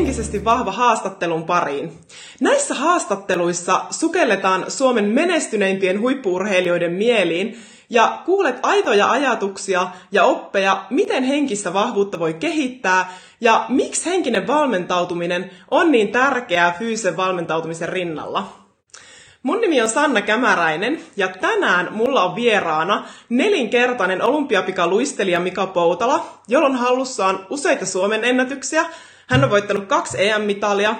henkisesti vahva haastattelun pariin. Näissä haastatteluissa sukelletaan Suomen menestyneimpien huippuurheilijoiden mieliin ja kuulet aitoja ajatuksia ja oppeja, miten henkistä vahvuutta voi kehittää ja miksi henkinen valmentautuminen on niin tärkeää fyysisen valmentautumisen rinnalla. Mun nimi on Sanna Kämäräinen ja tänään mulla on vieraana nelinkertainen olympiapikaluistelija Mika Poutala, jolla on hallussaan useita Suomen ennätyksiä. Hän on voittanut kaksi EM-mitalia,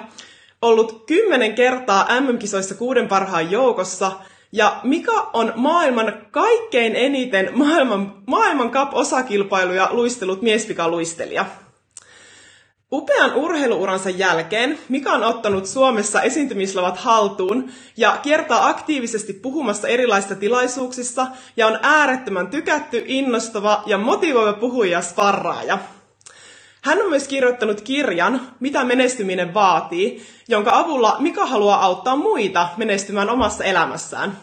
ollut kymmenen kertaa MM-kisoissa kuuden parhaan joukossa ja Mika on maailman kaikkein eniten maailman, maailman cup-osakilpailuja luistellut miespikaluistelija. Upean urheiluuransa jälkeen Mika on ottanut Suomessa esiintymislavat haltuun ja kiertää aktiivisesti puhumassa erilaisissa tilaisuuksissa ja on äärettömän tykätty, innostava ja motivoiva puhuja ja sparraaja. Hän on myös kirjoittanut kirjan Mitä menestyminen vaatii, jonka avulla Mika haluaa auttaa muita menestymään omassa elämässään.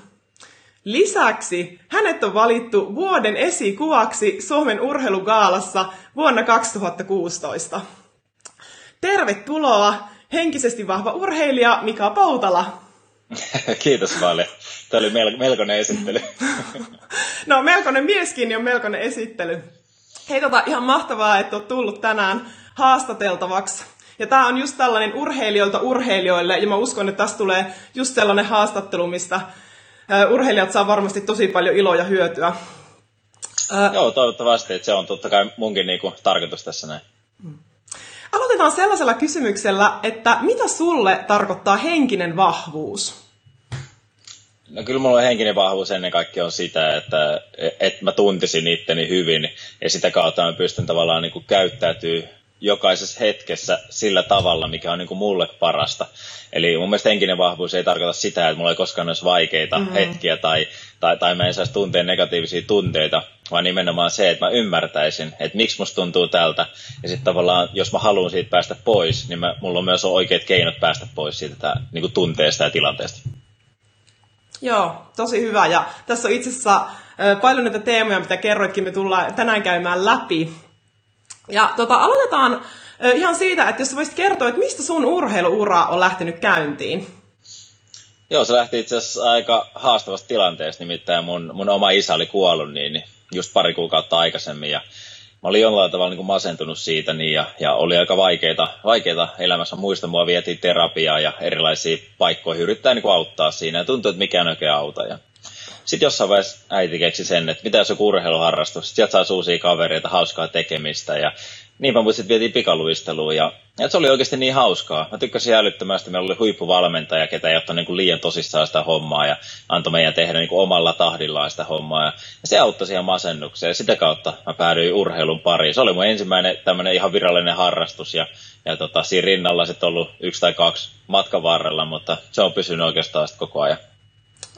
Lisäksi hänet on valittu vuoden esikuvaksi Suomen urheilugaalassa vuonna 2016. Tervetuloa henkisesti vahva urheilija Mika Poutala. Kiitos paljon. Tämä oli melkoinen esittely. no melkoinen mieskin on melkoinen esittely. Hei tota, ihan mahtavaa, että olet tullut tänään haastateltavaksi. Ja tämä on just tällainen urheilijoilta urheilijoille, ja mä uskon, että tästä tulee just sellainen haastattelu, mistä urheilijat saa varmasti tosi paljon iloa ja hyötyä. Joo, toivottavasti, että se on totta kai munkin niinku tarkoitus tässä näin. Aloitetaan sellaisella kysymyksellä, että mitä sulle tarkoittaa henkinen vahvuus? No kyllä mulla henkinen vahvuus ennen kaikkea on sitä, että, että mä tuntisin itteni hyvin ja sitä kautta mä pystyn tavallaan niin käyttäytyy jokaisessa hetkessä sillä tavalla, mikä on niin kuin mulle parasta. Eli mun mielestä henkinen vahvuus ei tarkoita sitä, että mulla ei koskaan olisi vaikeita mm-hmm. hetkiä tai, tai, tai mä en saisi tuntea negatiivisia tunteita, vaan nimenomaan se, että mä ymmärtäisin, että miksi musta tuntuu tältä. Ja sitten tavallaan, jos mä haluan siitä päästä pois, niin mä, mulla on myös oikeat keinot päästä pois siitä tää, niin kuin tunteesta ja tilanteesta. Joo, tosi hyvä. Ja tässä on itse asiassa paljon näitä teemoja, mitä kerroitkin, me tullaan tänään käymään läpi. Ja tota, aloitetaan ihan siitä, että jos voisit kertoa, että mistä sun urheiluura on lähtenyt käyntiin? Joo, se lähti itse asiassa aika haastavasta tilanteesta, nimittäin mun, mun oma isä oli kuollut niin, just pari kuukautta aikaisemmin ja mä olin jollain tavalla niin kuin masentunut siitä niin, ja, ja, oli aika vaikeita, vaikeita elämässä. Muista mua vietiin terapiaa ja erilaisia paikkoja yrittää niin kuin auttaa siinä ja tuntui, että mikään oikein auta. Ja sitten jossain vaiheessa äiti keksi sen, että mitä jos joku urheiluharrastus, sieltä saa uusia kavereita, hauskaa tekemistä ja niinpä mut sitten vietiin pikaluisteluun ja, ja, se oli oikeasti niin hauskaa. Mä tykkäsin älyttömästi, meillä oli huippuvalmentaja, ketä ei ottanut niin liian tosissaan sitä hommaa ja antoi meidän tehdä niin omalla tahdillaan sitä hommaa ja, se auttoi siihen masennukseen ja sitä kautta mä päädyin urheilun pariin. Se oli mun ensimmäinen tämmöinen ihan virallinen harrastus ja, ja tota, siinä rinnalla sitten ollut yksi tai kaksi matkan varrella, mutta se on pysynyt oikeastaan koko ajan.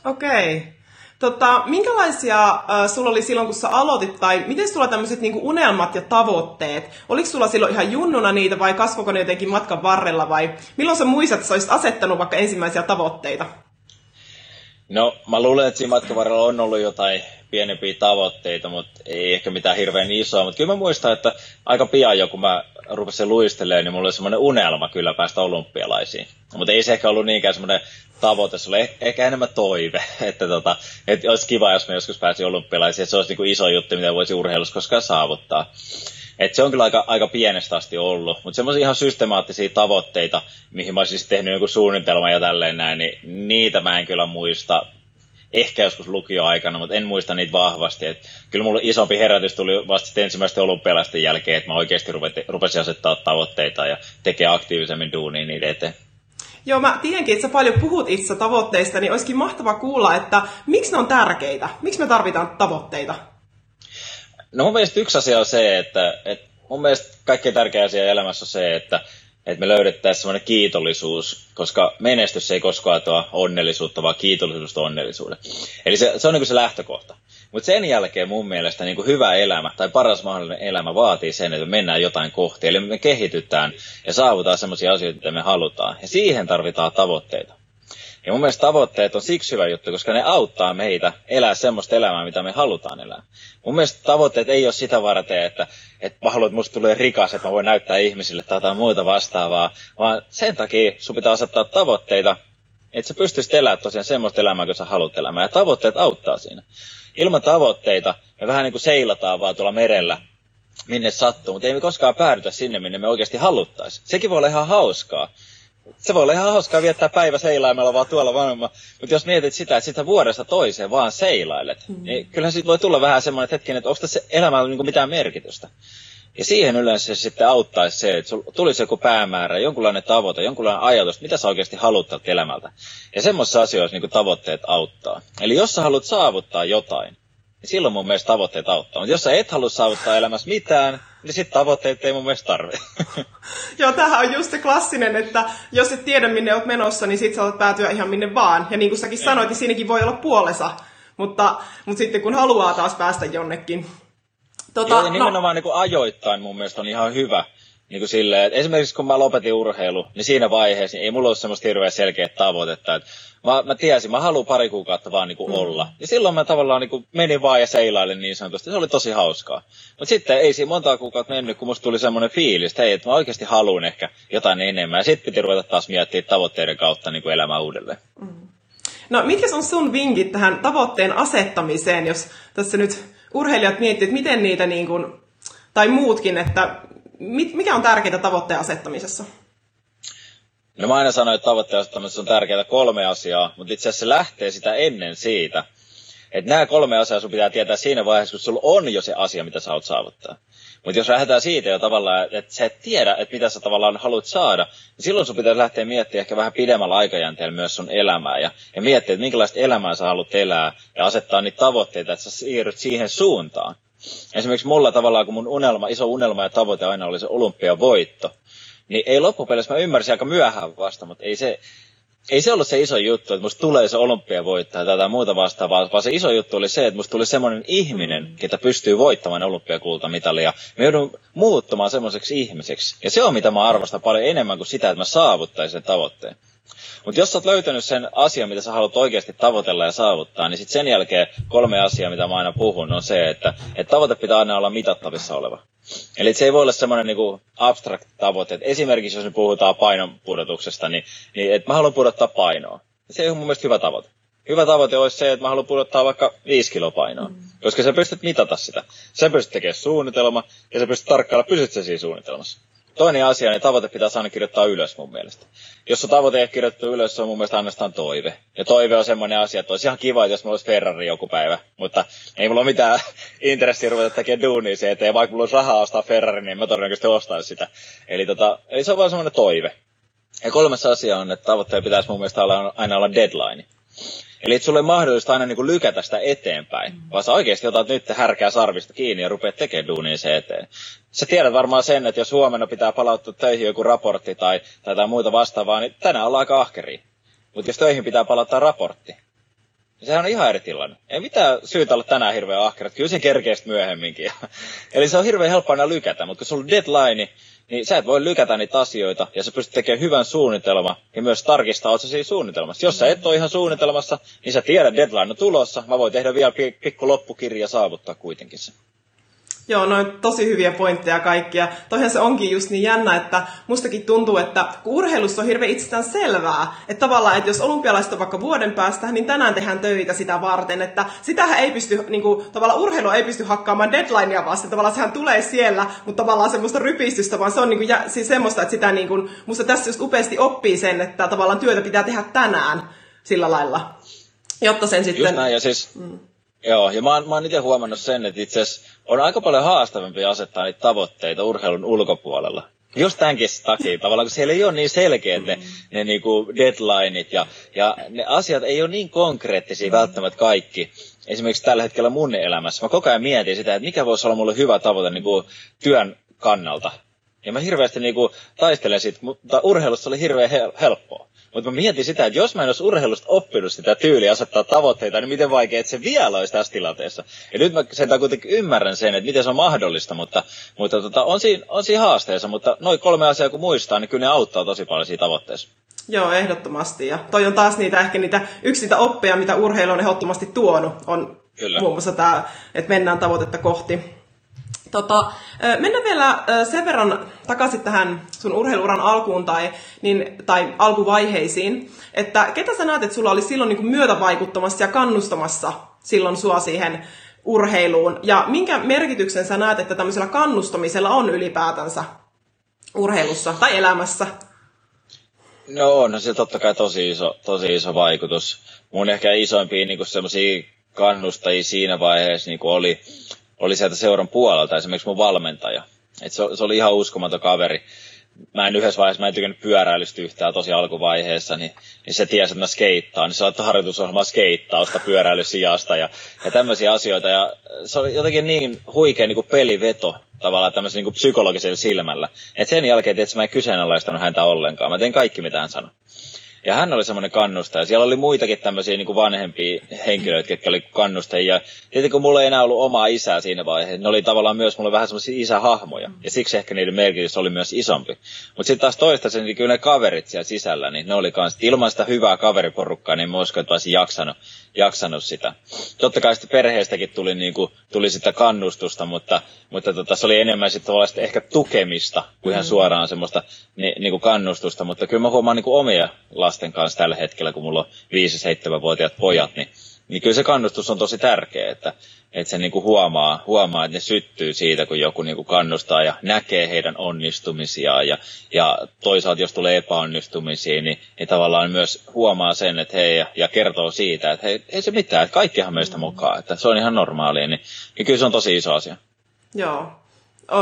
Okei. Okay. Tota, minkälaisia äh, sulla oli silloin, kun sä aloitit, tai miten sulla tämmöiset niinku unelmat ja tavoitteet? Oliko sulla silloin ihan junnuna niitä, vai kasvoiko ne jotenkin matkan varrella, vai milloin sä muistat, että sä olisit asettanut vaikka ensimmäisiä tavoitteita? No, mä luulen, että siinä matkan varrella on ollut jotain pienempiä tavoitteita, mutta ei ehkä mitään hirveän isoa. Mutta kyllä mä muistan, että aika pian jo, kun mä rupesin luistelemaan, niin mulla oli semmoinen unelma kyllä päästä olympialaisiin. Mutta ei se ehkä ollut niinkään semmoinen tavoite, se oli ehkä enemmän toive, että, tota, että olisi kiva, jos me joskus pääsi olympialaisiin, että se olisi niin kuin iso juttu, mitä voisi urheilussa koskaan saavuttaa. Et se on kyllä aika, aika pienestä asti ollut, mutta semmoisia ihan systemaattisia tavoitteita, mihin mä olisin siis tehnyt joku suunnitelma ja tälleen näin, niin niitä mä en kyllä muista ehkä joskus lukioaikana, mutta en muista niitä vahvasti. Et kyllä mulla isompi herätys tuli vasta ensimmäisten olympialaisten jälkeen, että mä oikeasti rupesin asettaa tavoitteita ja tekee aktiivisemmin duunia niiden eteen. Joo, mä tiedänkin, että sä paljon puhut itse tavoitteista, niin olisikin mahtava kuulla, että miksi ne on tärkeitä? Miksi me tarvitaan tavoitteita? No mun mielestä yksi asia on se, että, että mun mielestä kaikkein tärkeä asia elämässä on se, että, että me löydettäisiin semmoinen kiitollisuus, koska menestys ei koskaan tuo onnellisuutta, vaan kiitollisuus tuo onnellisuuden. Eli se, se on niin se lähtökohta. Mutta sen jälkeen mun mielestä niin kuin hyvä elämä tai paras mahdollinen elämä vaatii sen, että me mennään jotain kohti. Eli me kehitytään ja saavutaan sellaisia asioita, mitä me halutaan. Ja siihen tarvitaan tavoitteita. Ja mun mielestä tavoitteet on siksi hyvä juttu, koska ne auttaa meitä elää semmoista elämää, mitä me halutaan elää. Mun mielestä tavoitteet ei ole sitä varten, että, että mä haluan, että musta tulee rikas, että mä voin näyttää ihmisille tai jotain muuta vastaavaa, vaan sen takia sun pitää asettaa tavoitteita, että sä pystyisit elämään tosiaan semmoista elämää, kun sä haluat elämään. Ja tavoitteet auttaa siinä. Ilman tavoitteita me vähän niin kuin seilataan vaan tuolla merellä, minne sattuu, mutta ei me koskaan päädytä sinne, minne me oikeasti haluttaisiin. Sekin voi olla ihan hauskaa. Se voi olla ihan hauskaa viettää päivä seilaimella vaan tuolla vanhemma. Mutta jos mietit sitä, että sitä vuodesta toiseen vaan seilailet, mm. niin kyllähän siitä voi tulla vähän semmoinen hetki, että onko tässä elämällä niin mitään merkitystä. Ja siihen yleensä se sitten auttaisi se, että sulla tulisi joku päämäärä, jonkunlainen tavoite, jonkunlainen ajatus, mitä sä oikeasti haluat elämältä. Ja semmoisissa asioissa niin tavoitteet auttaa. Eli jos sä haluat saavuttaa jotain, silloin mun mielestä tavoitteet auttaa. Mutta jos sä et halua saavuttaa elämässä mitään, niin sitten tavoitteet ei mun mielestä tarvi. Joo, tämähän on just se klassinen, että jos et tiedä minne olet menossa, niin sit saatat päätyä ihan minne vaan. Ja niin kuin säkin sanoit, niin siinäkin voi olla puolesa. Mutta, mutta sitten kun haluaa taas päästä jonnekin. Tota, Joo, ja no- nimenomaan no. niin kuin ajoittain mun mielestä on ihan hyvä niin kuin silleen, että esimerkiksi kun mä lopetin urheilu, niin siinä vaiheessa niin ei mulla ollut semmoista hirveän selkeää tavoitetta. Että mä, mä tiesin, mä haluan pari kuukautta vaan niin kuin mm. olla. Ja silloin mä tavallaan niin kuin menin vaan ja seilailin niin sanotusti. Se oli tosi hauskaa. Mutta sitten ei siinä monta kuukautta mennyt, kun musta tuli semmoinen fiilis, että hei, että mä oikeasti haluan ehkä jotain enemmän. Ja sitten piti ruveta taas miettiä tavoitteiden kautta niin kuin elämää uudelleen. Mm. No mitkä on sun vinkit tähän tavoitteen asettamiseen, jos tässä nyt urheilijat miettivät, että miten niitä niin kuin, tai muutkin, että mikä on tärkeintä tavoitteen asettamisessa? No mä aina sanoin, että tavoitteen asettamisessa on tärkeää kolme asiaa, mutta itse asiassa se lähtee sitä ennen siitä. Että nämä kolme asiaa sun pitää tietää siinä vaiheessa, kun sulla on jo se asia, mitä sä haluat saavuttaa. Mutta jos lähdetään siitä jo tavallaan, että sä et tiedä, että mitä sä tavallaan haluat saada, niin silloin sun pitää lähteä miettimään ehkä vähän pidemmällä aikajänteellä myös sun elämää ja, ja miettiä, että minkälaista elämää sä haluat elää ja asettaa niitä tavoitteita, että sä siirryt siihen suuntaan. Esimerkiksi mulla tavallaan, kun mun unelma, iso unelma ja tavoite aina oli se olympiavoitto, niin ei loppupeleissä, mä ymmärsin aika myöhään vasta, mutta ei se, ei se ollut se iso juttu, että musta tulee se olympiavoittaja tai jotain muuta vastaavaa, vaan se iso juttu oli se, että musta tuli semmoinen ihminen, ketä pystyy voittamaan olympiakultamitalia. Mä joudun muuttumaan semmoiseksi ihmiseksi. Ja se on mitä mä arvostan paljon enemmän kuin sitä, että mä saavuttaisin sen tavoitteen. Mutta jos sä oot löytänyt sen asian, mitä sä haluat oikeasti tavoitella ja saavuttaa, niin sitten sen jälkeen kolme asiaa, mitä mä aina puhun, on se, että, että tavoite pitää aina olla mitattavissa oleva. Eli se ei voi olla semmoinen niin abstrakt tavoite. Et esimerkiksi jos me puhutaan painon pudotuksesta, niin, niin että mä haluan pudottaa painoa. Se ei ole mun mielestä hyvä tavoite. Hyvä tavoite olisi se, että mä haluan pudottaa vaikka 5 kiloa painoa, mm. koska sä pystyt mitata sitä. Sä pystyt tekemään suunnitelma ja sä pystyt tarkkailla, pysyt sä siinä suunnitelmassa. Toinen asia, niin tavoite pitää aina kirjoittaa ylös mun mielestä. Jos on tavoite ei kirjoittu ylös, se on mun mielestä ainoastaan toive. Ja toive on semmoinen asia, että olisi ihan kiva, jos mulla olisi Ferrari joku päivä. Mutta ei mulla ole mitään intressiä ruveta tekemään duunia se eteen. Vaikka mulla olisi rahaa ostaa Ferrari, niin mä todennäköisesti ostaisin sitä. Eli, tota, eli se on vaan semmoinen toive. Ja kolmas asia on, että tavoitteella pitäisi mun mielestä olla, aina olla deadline. Eli että sulle mahdollista aina niin lykätä sitä eteenpäin, mm. vaan sä oikeasti otat nyt härkää sarvista kiinni ja rupeat tekemään duunia se eteen. Sä tiedät varmaan sen, että jos huomenna pitää palauttaa töihin joku raportti tai, tai jotain muuta vastaavaa, niin tänään ollaan aika ahkeria. Mutta jos töihin pitää palauttaa raportti, niin sehän on ihan eri tilanne. Ei mitään syytä olla tänään hirveän ahkerat, kyllä se kerkeästi myöhemminkin. Eli se on hirveän helppo aina lykätä, mutta kun sulla on deadline, niin sä et voi lykätä niitä asioita, ja sä pystyt tekemään hyvän suunnitelma, ja myös tarkistaa, oot siinä suunnitelmassa. Jos sä et ole ihan suunnitelmassa, niin sä tiedät, deadline on tulossa, mä voin tehdä vielä pikku loppukirja ja saavuttaa kuitenkin se. Joo, noin tosi hyviä pointteja kaikkia. Toihan se onkin just niin jännä, että mustakin tuntuu, että kun urheilussa on hirveän itsestään selvää, että tavallaan, että jos olympialaiset on vaikka vuoden päästä, niin tänään tehdään töitä sitä varten, että sitähän ei pysty, niin kuin, tavallaan urheilu ei pysty hakkaamaan deadlinea vasta, tavallaan sehän tulee siellä, mutta tavallaan semmoista rypistystä, vaan se on niin kuin, ja, siis semmoista, että sitä niin kuin, musta tässä just upeasti oppii sen, että tavallaan työtä pitää tehdä tänään sillä lailla, jotta sen sitten... Just näin, ja siis... Mm Joo, ja mä oon, mä oon itse huomannut sen, että itse on aika paljon haastavampi asettaa niitä tavoitteita urheilun ulkopuolella. Just tämänkin takia tavallaan, kun siellä ei ole niin selkeät ne, mm. ne niinku deadlineit ja, ja ne asiat ei ole niin konkreettisia mm. välttämättä kaikki. Esimerkiksi tällä hetkellä mun elämässä. Mä koko ajan mietin sitä, että mikä voisi olla mulle hyvä tavoite niin kuin työn kannalta. Ja mä hirveästi niin kuin taistelen siitä, mutta urheilussa oli hirveän helppoa. Mutta mä mietin sitä, että jos mä en olisi urheilusta oppinut sitä tyyliä asettaa tavoitteita, niin miten vaikea se vielä olisi tässä tilanteessa. Ja nyt mä sen kuitenkin ymmärrän sen, että miten se on mahdollista, mutta, mutta tota, on, siinä, on siinä haasteessa. Mutta noin kolme asiaa kun muistaa, niin kyllä ne auttaa tosi paljon siinä tavoitteessa. Joo, ehdottomasti. Ja toi on taas niitä ehkä niitä, yksi niitä oppeja, mitä urheilu on ehdottomasti tuonut, on Kyllä. muun muassa tämä, että mennään tavoitetta kohti. Tota, mennään vielä sen verran takaisin tähän sun urheiluuran alkuun tai, niin, tai alkuvaiheisiin, että ketä sä näet, että sulla oli silloin niin myötävaikuttamassa ja kannustamassa silloin sua siihen urheiluun, ja minkä merkityksen sä näet, että tämmöisellä kannustamisella on ylipäätänsä urheilussa tai elämässä? No on se totta kai tosi iso, tosi iso vaikutus. Mun ehkä isoimpia niin semmoisia kannustajia siinä vaiheessa niin oli, oli sieltä seuran puolelta, esimerkiksi mun valmentaja. Et se, se oli ihan uskomaton kaveri. Mä en yhdessä vaiheessa, mä en tykännyt pyöräilystä yhtään tosi alkuvaiheessa, niin, niin se tiesi, että mä skeittaan, niin se laittoi harjoitusohjelmaa skeittausta pyöräilysijasta ja, ja tämmöisiä asioita. Ja se oli jotenkin niin huikea niin kuin peliveto tavallaan tämmöisen niin kuin psykologisella silmällä. että sen jälkeen, että mä en kyseenalaistanut häntä ollenkaan. Mä tein kaikki, mitä hän sanoi. Ja hän oli semmoinen kannustaja. Siellä oli muitakin tämmöisiä niin kuin vanhempia henkilöitä, jotka oli kannustajia. Tietenkin kun mulla ei enää ollut omaa isää siinä vaiheessa, ne oli tavallaan myös mulle vähän semmoisia isähahmoja. Ja siksi ehkä niiden merkitys oli myös isompi. Mutta sitten taas toistaiseksi niin kyllä ne kaverit siellä sisällä, niin ne oli kans, ilman sitä hyvää kaveriporukkaa, niin mä uskon, että olisin jaksanut, jaksanut sitä. Totta kai sitten perheestäkin tuli, niin kuin, tuli sitä kannustusta, mutta, mutta tota, se oli enemmän sitten ehkä tukemista kuin ihan mm. suoraan semmoista niin, niin kuin kannustusta. Mutta kyllä mä huomaan niin kuin omia lasten kanssa tällä hetkellä, kun mulla on 5-7-vuotiaat pojat, niin, niin kyllä se kannustus on tosi tärkeä, että, että se niin kuin huomaa, huomaa, että ne syttyy siitä, kun joku niin kuin kannustaa ja näkee heidän onnistumisiaan ja, ja toisaalta jos tulee epäonnistumisia, niin, niin tavallaan myös huomaa sen, että hei, ja, ja kertoo siitä, että hei, ei se mitään, että kaikkihan meistä mukaan, että se on ihan normaalia, niin, niin kyllä se on tosi iso asia. Joo,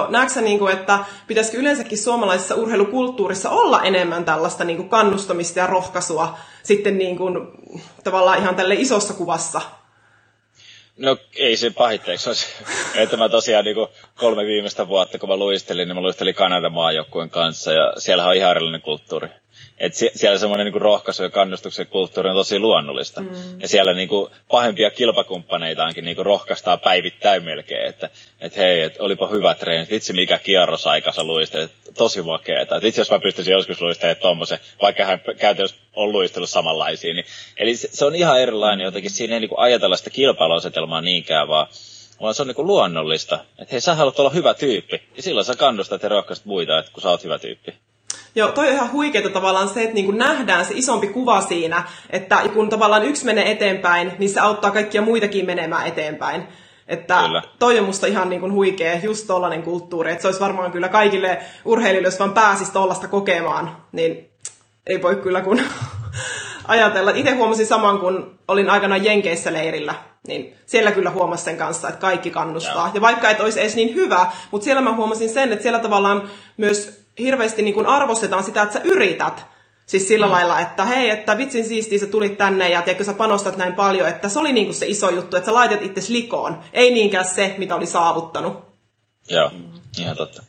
näetkö niin kuin, että pitäisikö yleensäkin suomalaisessa urheilukulttuurissa olla enemmän tällaista niin kuin kannustamista ja rohkaisua sitten niin kuin, tavallaan ihan tälle isossa kuvassa? No ei se pahitteeksi olisi. että mä tosiaan niin kuin kolme viimeistä vuotta, kun mä luistelin, niin mä luistelin Kanadan maajoukkueen kanssa ja siellä on ihan erilainen kulttuuri. Et siellä semmoinen niinku rohkaisu ja kannustuksen kulttuuri on tosi luonnollista. Mm. Ja siellä niinku pahempia kilpakumppaneitaankin niinku rohkaistaan päivittäin melkein, että et hei, et olipa hyvä treeni, vitsi mikä kierrosaika sä luistelet, tosi makeeta. Et itse jos mä pystyisin joskus luistelemaan tommosen, vaikka hän käytännössä on luistellut samanlaisia. Niin, eli se, se, on ihan erilainen jotenkin, siinä ei niinku ajatella sitä kilpailuasetelmaa niinkään, vaan vaan se on niinku luonnollista. Että hei, sä haluat olla hyvä tyyppi. Ja silloin sä kannustat ja rohkaistat muita, että kun sä oot hyvä tyyppi. Joo, toi on ihan huikeeta tavallaan se, että niin nähdään se isompi kuva siinä, että kun tavallaan yksi menee eteenpäin, niin se auttaa kaikkia muitakin menemään eteenpäin. Että kyllä. toi on musta ihan niin kuin huikea, just tollainen kulttuuri, että se olisi varmaan kyllä kaikille urheilijoille, jos vaan pääsisi tollasta kokemaan, niin ei voi kyllä kun ajatella. Itse huomasin saman, kun olin aikanaan Jenkeissä leirillä, niin siellä kyllä huomasin sen kanssa, että kaikki kannustaa. Ja, ja vaikka et olisi edes niin hyvä, mutta siellä mä huomasin sen, että siellä tavallaan myös hirveästi niin kuin arvostetaan sitä, että sä yrität. Siis sillä mm. lailla, että hei, että vitsin siistiä sä tulit tänne ja tiedätkö, sä panostat näin paljon, että se oli niin kuin se iso juttu, että sä laitat itse likoon. Ei niinkään se, mitä oli saavuttanut. Joo, ihan totta.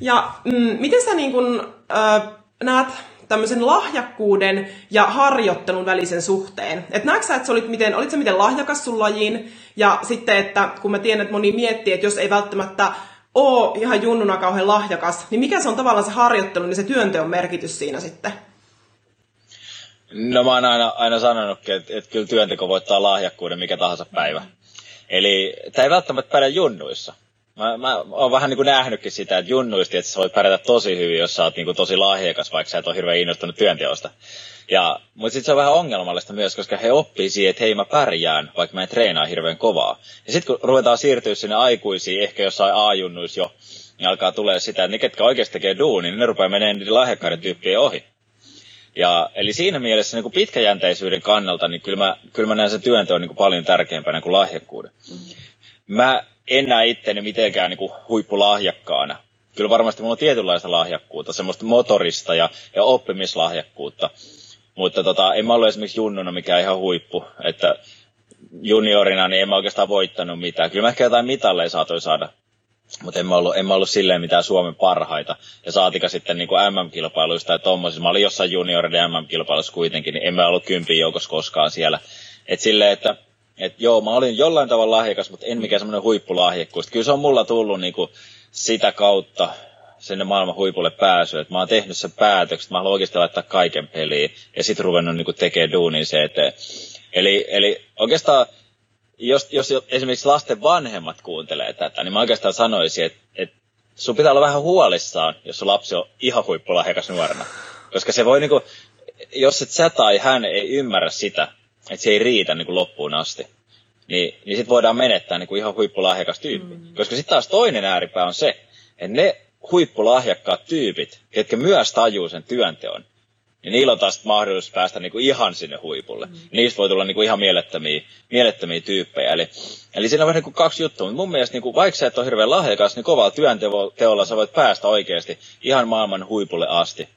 Ja mm, miten sä niin kuin, äh, näet tämmöisen lahjakkuuden ja harjoittelun välisen suhteen. Et näetkö sä, että sä olit, miten, olit sä miten lahjakas sun lajiin? Ja sitten, että kun mä tiedän, että moni miettii, että jos ei välttämättä oo ihan junnuna kauhean lahjakas, niin mikä se on tavallaan se harjoittelu, niin se työnteon merkitys siinä sitten? No mä oon aina, aina sanonutkin, että, että kyllä työnteko voittaa lahjakkuuden mikä tahansa päivä. Eli tämä ei välttämättä päde junnuissa. Mä, mä oon vähän niin kuin nähnytkin sitä, että junnuisti, että sä voit pärjätä tosi hyvin, jos sä oot niin kuin tosi lahjakas, vaikka sä et ole hirveän innostunut työnteosta. Ja, mutta sitten se on vähän ongelmallista myös, koska he oppii siihen, että hei mä pärjään, vaikka mä en treenaa hirveän kovaa. Ja sitten kun ruvetaan siirtyä sinne aikuisiin, ehkä jossain A-junnuis jo, niin alkaa tulee sitä, että ne ketkä oikeasti tekee duuni, niin ne rupeaa menemään niiden lahjakkaiden tyyppien ohi. Ja, eli siinä mielessä niin kuin pitkäjänteisyyden kannalta, niin kyllä mä, kyllä mä näen sen työnteon niin kuin paljon tärkeämpänä kuin lahjakkuuden. Mä en näe itteni mitenkään niin kuin huippulahjakkaana. Kyllä varmasti mulla on tietynlaista lahjakkuutta, semmoista motorista ja, ja oppimislahjakkuutta. Mutta tota, en mä ollut esimerkiksi junnuna mikään ihan huippu, että juniorina niin en mä oikeastaan voittanut mitään. Kyllä mä ehkä jotain mitalleja saatoin saada, mutta en mä ollut, en mä ollut silleen mitään Suomen parhaita. Ja saatika sitten niin kuin MM-kilpailuista tai tommosissa. Mä olin jossain junioriden MM-kilpailussa kuitenkin, niin en mä ollut kympin joukossa koskaan siellä. Et silleen, että et joo, mä olin jollain tavalla lahjakas, mutta en mikään semmoinen huippulahjakkuus. Kyllä se on mulla tullut niin kuin sitä kautta, sinne maailman huipulle pääsy. Että mä oon tehnyt sen päätöksen, mä haluan oikeasti laittaa kaiken peliin ja sitten ruvennut niin tekemään duunin se eteen. Eli, eli oikeastaan, jos, jos esimerkiksi lasten vanhemmat kuuntelee tätä, niin mä oikeastaan sanoisin, että, että sun pitää olla vähän huolissaan, jos sun lapsi on ihan huippulahjakas nuorena. Koska se voi niinku, jos et sä tai hän ei ymmärrä sitä, että se ei riitä niinku loppuun asti, niin, niin sitten voidaan menettää niinku ihan huippulahjakas tyyppi. Mm. Koska sitten taas toinen ääripää on se, että ne huippulahjakkaat tyypit, ketkä myös tajuu sen työnteon, niin niillä on taas mahdollisuus päästä niinku ihan sinne huipulle. Mm. Niistä voi tulla niinku ihan mielettömiä, mielettömiä tyyppejä. Eli, eli siinä on vähän niinku kaksi juttua. Mutta mun mielestä niinku, vaikka sä et ole hirveän lahjakas, niin kovalla työnteolla sä voit päästä oikeasti ihan maailman huipulle asti.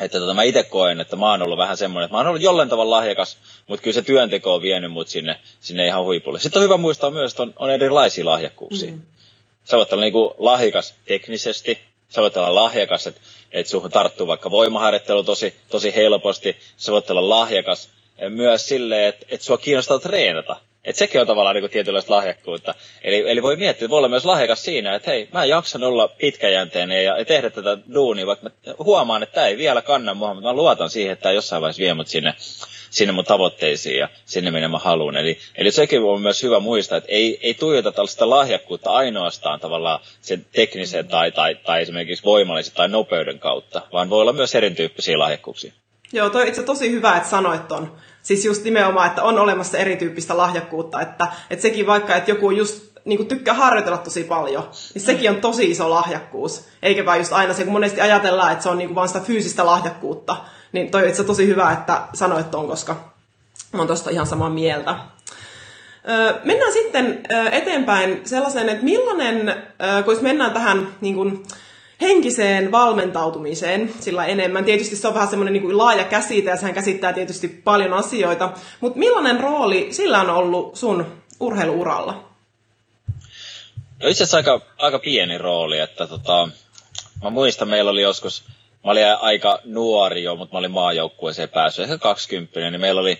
Että tota, mä itse koen, että mä oon ollut vähän semmoinen, että mä oon ollut jollain tavalla lahjakas, mutta kyllä se työnteko on vienyt mut sinne, sinne ihan huipulle. Sitten on hyvä muistaa myös, että on, on erilaisia lahjakkuuksia. Mm. Sä voit olla niinku lahjakas teknisesti, sä voit olla lahjakas, että et suhun tarttuu vaikka voimaharjoittelu tosi, tosi helposti, sä voit olla lahjakas myös silleen, että et sua kiinnostaa treenata. Et sekin on tavallaan niin tietynlaista lahjakkuutta. Eli, eli voi miettiä, että voi olla myös lahjakas siinä, että hei, mä jaksan olla pitkäjänteinen ja, ja tehdä tätä duunia, vaikka mä huomaan, että tämä ei vielä kanna mua, mutta mä luotan siihen, että tämä jossain vaiheessa vie mut sinne, sinne mun tavoitteisiin ja sinne, minne mä haluan. Eli, eli sekin on myös hyvä muistaa, että ei, ei tuijota tällaista lahjakkuutta ainoastaan tavallaan sen teknisen tai, tai, tai esimerkiksi voimallisen tai nopeuden kautta, vaan voi olla myös erityyppisiä lahjakkuuksia. Joo, toi itse tosi hyvä, että sanoit ton. Siis just nimenomaan, että on olemassa erityyppistä lahjakkuutta, että, että sekin vaikka, että joku just niin tykkää harjoitella tosi paljon, niin sekin on tosi iso lahjakkuus. Eikä vaan just aina se, kun monesti ajatellaan, että se on niin vaan sitä fyysistä lahjakkuutta, niin toi itse tosi hyvä, että sanoit ton, koska oon tosta ihan samaa mieltä. Mennään sitten eteenpäin sellaiseen, että millainen, kun mennään tähän niin kuin, henkiseen valmentautumiseen sillä enemmän. Tietysti se on vähän semmoinen niin laaja käsite ja sehän käsittää tietysti paljon asioita, mutta millainen rooli sillä on ollut sun urheiluuralla? No itse asiassa aika, aika pieni rooli, että tota, mä muistan, meillä oli joskus, mä olin aika nuori jo, mutta mä olin maajoukkueeseen päässyt, ehkä 20, niin meillä oli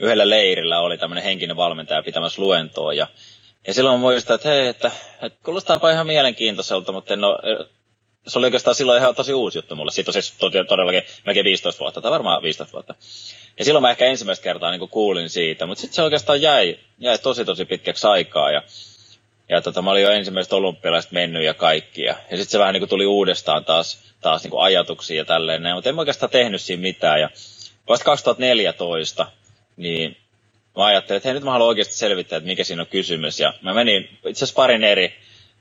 yhdellä leirillä oli tämmöinen henkinen valmentaja pitämässä luentoa, ja, ja silloin muistan, että hei, että, että kuulostaapa ihan mielenkiintoiselta, mutta en ole se oli oikeastaan silloin ihan tosi uusi juttu mulle. Siitä on siis todellakin melkein 15 vuotta, tai varmaan 15 vuotta. Ja silloin mä ehkä ensimmäistä kertaa niin kuulin siitä, mutta sitten se oikeastaan jäi, jäi tosi tosi pitkäksi aikaa. Ja, ja tota, mä olin jo ensimmäiset olympialaiset mennyt ja kaikki. Ja, ja sitten se vähän niin tuli uudestaan taas, taas niin ajatuksia ja tälleen. Mutta en mä oikeastaan tehnyt siinä mitään. Ja vasta 2014, niin mä ajattelin, että hei nyt mä haluan oikeasti selvittää, että mikä siinä on kysymys. Ja mä menin itse asiassa parin eri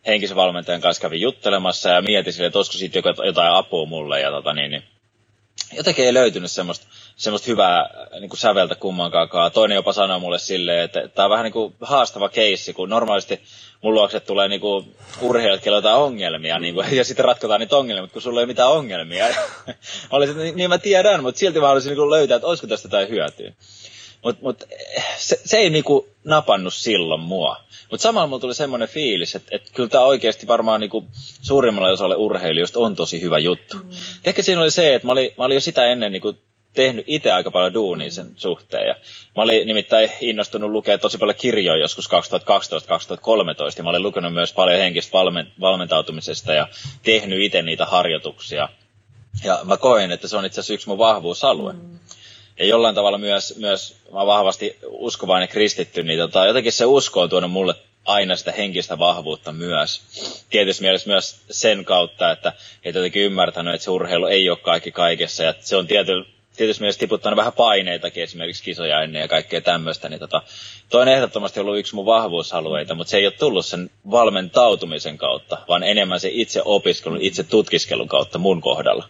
henkisen valmentajan kanssa kävin juttelemassa ja mietin sille, että olisiko siitä jotain apua mulle. Ja tota, niin, niin, jotenkin ei löytynyt semmoista, semmoista hyvää niin kuin säveltä kummankaan. Toinen jopa sanoi mulle silleen, että tämä on vähän niin kuin haastava keissi, kun normaalisti mun luokse tulee niin kuin urheilijat, on jotain ongelmia, niin kuin, ja sitten ratkotaan niitä ongelmia, mutta kun sulla ei mitään ongelmia. olisin, niin, niin mä tiedän, mutta silti mä haluaisin niin löytää, että olisiko tästä jotain hyötyä. Mutta mut, se, se ei niinku napannut silloin mua. Mutta samalla mulla tuli semmoinen fiilis, että, että kyllä tämä oikeasti varmaan niinku suurimmalla osalla urheilijoista on tosi hyvä juttu. Mm. Ehkä siinä oli se, että mä olin, mä olin jo sitä ennen niinku tehnyt itse aika paljon duunia sen suhteen. Ja mä olin nimittäin innostunut lukea tosi paljon kirjoja joskus 2012-2013, ja mä olin lukenut myös paljon henkistä valmentautumisesta ja tehnyt itse niitä harjoituksia. Ja mä koen, että se on itse asiassa yksi mun vahvuusalue. Mm ja jollain tavalla myös, myös mä vahvasti uskovainen kristitty, niin tota, jotenkin se usko on tuonut mulle aina sitä henkistä vahvuutta myös. Tietysti mielessä myös sen kautta, että et jotenkin ymmärtänyt, että se urheilu ei ole kaikki kaikessa. Ja se on tiety, tietysti mielessä tiputtanut vähän paineitakin, esimerkiksi kisoja ennen ja kaikkea tämmöistä. Niin tota, toi on ehdottomasti ollut yksi mun vahvuusalueita, mutta se ei ole tullut sen valmentautumisen kautta, vaan enemmän se itse opiskelun, itse tutkiskelun kautta mun kohdalla.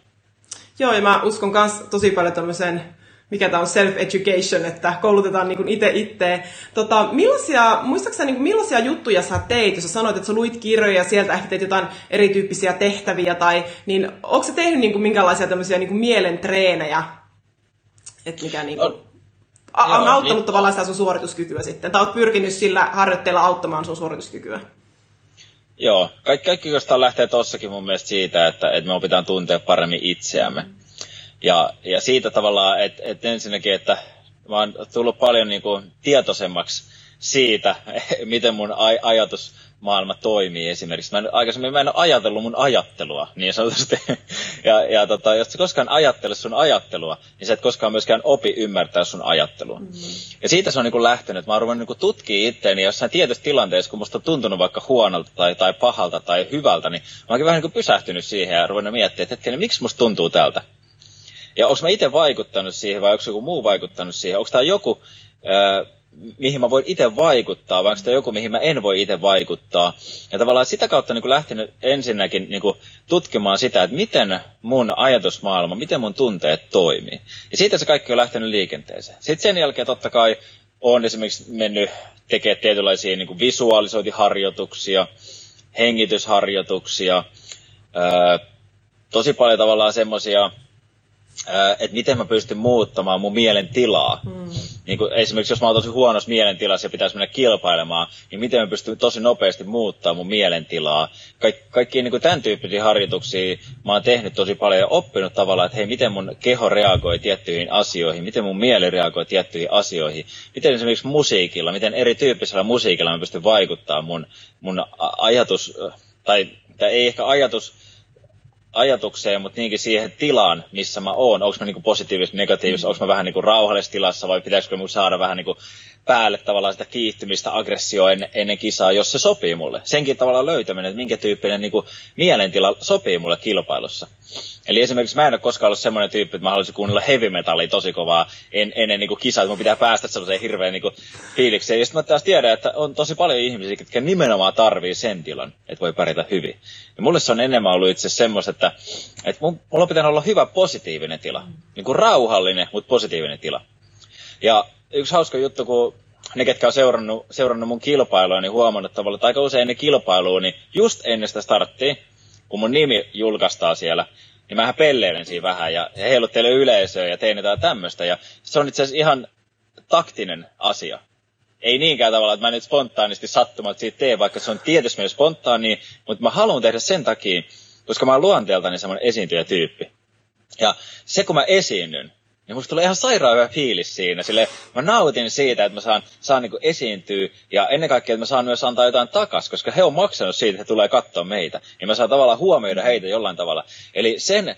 Joo, ja mä uskon myös tosi paljon tämmöiseen mikä tämä on self-education, että koulutetaan niin itse itteen. Tota, millaisia, muistaakseni niin millaisia juttuja sä teit, jos sä sanoit, että sä luit kirjoja ja sieltä ehkä teit jotain erityyppisiä tehtäviä, tai, niin onko sä tehnyt niin kuin, minkälaisia tämmöisiä niin kuin mielentreenejä, että mikä niin kuin, on, on auttanut niin, tavallaan sitä sun suorituskykyä sitten, tai oot pyrkinyt sillä harjoitteella auttamaan sun suorituskykyä? Joo, kaikki, kaikki lähtee tossakin mun mielestä siitä, että, että me opitaan tuntea paremmin itseämme. Mm ja, ja siitä tavallaan, että et ensinnäkin, että mä oon tullut paljon niin kuin tietoisemmaksi siitä, miten mun aj- ajatus maailma toimii esimerkiksi. Mä en, aikaisemmin mä en ole ajatellut mun ajattelua, niin sanotusti. ja, ja tota, jos sä koskaan ajattele sun ajattelua, niin sä et koskaan myöskään opi ymmärtää sun ajattelua. Mm. Ja siitä se on niin kuin lähtenyt. Mä oon ruvennut niin tutkia itteeni jossain tietyssä tilanteessa, kun musta on tuntunut vaikka huonolta tai, tai pahalta tai hyvältä, niin mä oonkin vähän niin kuin pysähtynyt siihen ja ruvennut miettimään, että hetkinen, miksi musta tuntuu tältä? Ja onko mä itse vaikuttanut siihen vai onko joku muu vaikuttanut siihen? Onko tämä joku, ää, mihin mä voin itse vaikuttaa, vai onko tämä joku, mihin mä en voi itse vaikuttaa? Ja tavallaan sitä kautta niin lähtenyt ensinnäkin niin tutkimaan sitä, että miten mun ajatusmaailma, miten mun tunteet toimii. Ja siitä se kaikki on lähtenyt liikenteeseen. Sitten sen jälkeen totta kai on esimerkiksi mennyt tekemään tietynlaisia niin visualisointiharjoituksia, hengitysharjoituksia, ää, tosi paljon tavallaan semmoisia että miten mä pystyn muuttamaan mun mielen tilaa. Mm. Niin kuin esimerkiksi jos mä oon tosi huonossa mielentilassa ja pitäisi mennä kilpailemaan, niin miten mä pystyn tosi nopeasti muuttamaan mun mielentilaa. Kaik, kaikki niin kuin tämän tyyppisiä harjoituksia mä oon tehnyt tosi paljon ja oppinut tavallaan, että hei, miten mun keho reagoi tiettyihin asioihin, miten mun mieli reagoi tiettyihin asioihin, miten esimerkiksi musiikilla, miten erityyppisellä musiikilla mä pystyn vaikuttamaan mun, mun ajatus, tai, tai ei ehkä ajatus, ajatukseen, mutta niinkin siihen tilaan, missä mä oon. Onko mä niinku positiivisesti, negatiivisesti, mm. onko mä vähän niinku rauhallisessa tilassa vai pitäisikö mun saada vähän niinku päälle tavallaan sitä kiihtymistä, aggressioa ennen, ennen kisaa, jos se sopii mulle. Senkin tavallaan löytäminen, että minkä tyyppinen niinku mielentila sopii mulle kilpailussa. Eli esimerkiksi mä en ole koskaan ollut semmoinen tyyppi, että mä haluaisin kuunnella heavy metallia tosi kovaa en, ennen niin kisaa, että mun pitää päästä sellaiseen hirveän niin fiilikseen. Ja sitten mä taas tiedän, että on tosi paljon ihmisiä, jotka nimenomaan tarvii sen tilan, että voi pärjätä hyvin. Ja mulle se on enemmän ollut itse semmoista, että, että mun, mulla pitää olla hyvä positiivinen tila. Niin kuin rauhallinen, mutta positiivinen tila. Ja yksi hauska juttu, kun ne, ketkä on seurannut, seurannut mun kilpailua, niin huomannut tavallaan, että aika usein ennen kilpailua, niin just ennen sitä starttia, kun mun nimi julkaistaan siellä, niin mähän pelleilen siinä vähän ja heiluttelen yleisöä ja tein jotain tämmöistä. Ja se on itse asiassa ihan taktinen asia. Ei niinkään tavalla, että mä nyt spontaanisti sattumat siitä teen, vaikka se on tietysti myös spontaani, mutta mä haluan tehdä sen takia, koska mä oon luonteeltani semmoinen esiintyjätyyppi. Ja se, kun mä esiinnyn, niin musta tulee ihan sairaan hyvä fiilis siinä. Sille mä nautin siitä, että mä saan, saan niin esiintyä ja ennen kaikkea, että mä saan myös antaa jotain takas, koska he on maksanut siitä, että he tulee katsoa meitä. Niin mä saan tavallaan huomioida heitä jollain tavalla. Eli sen,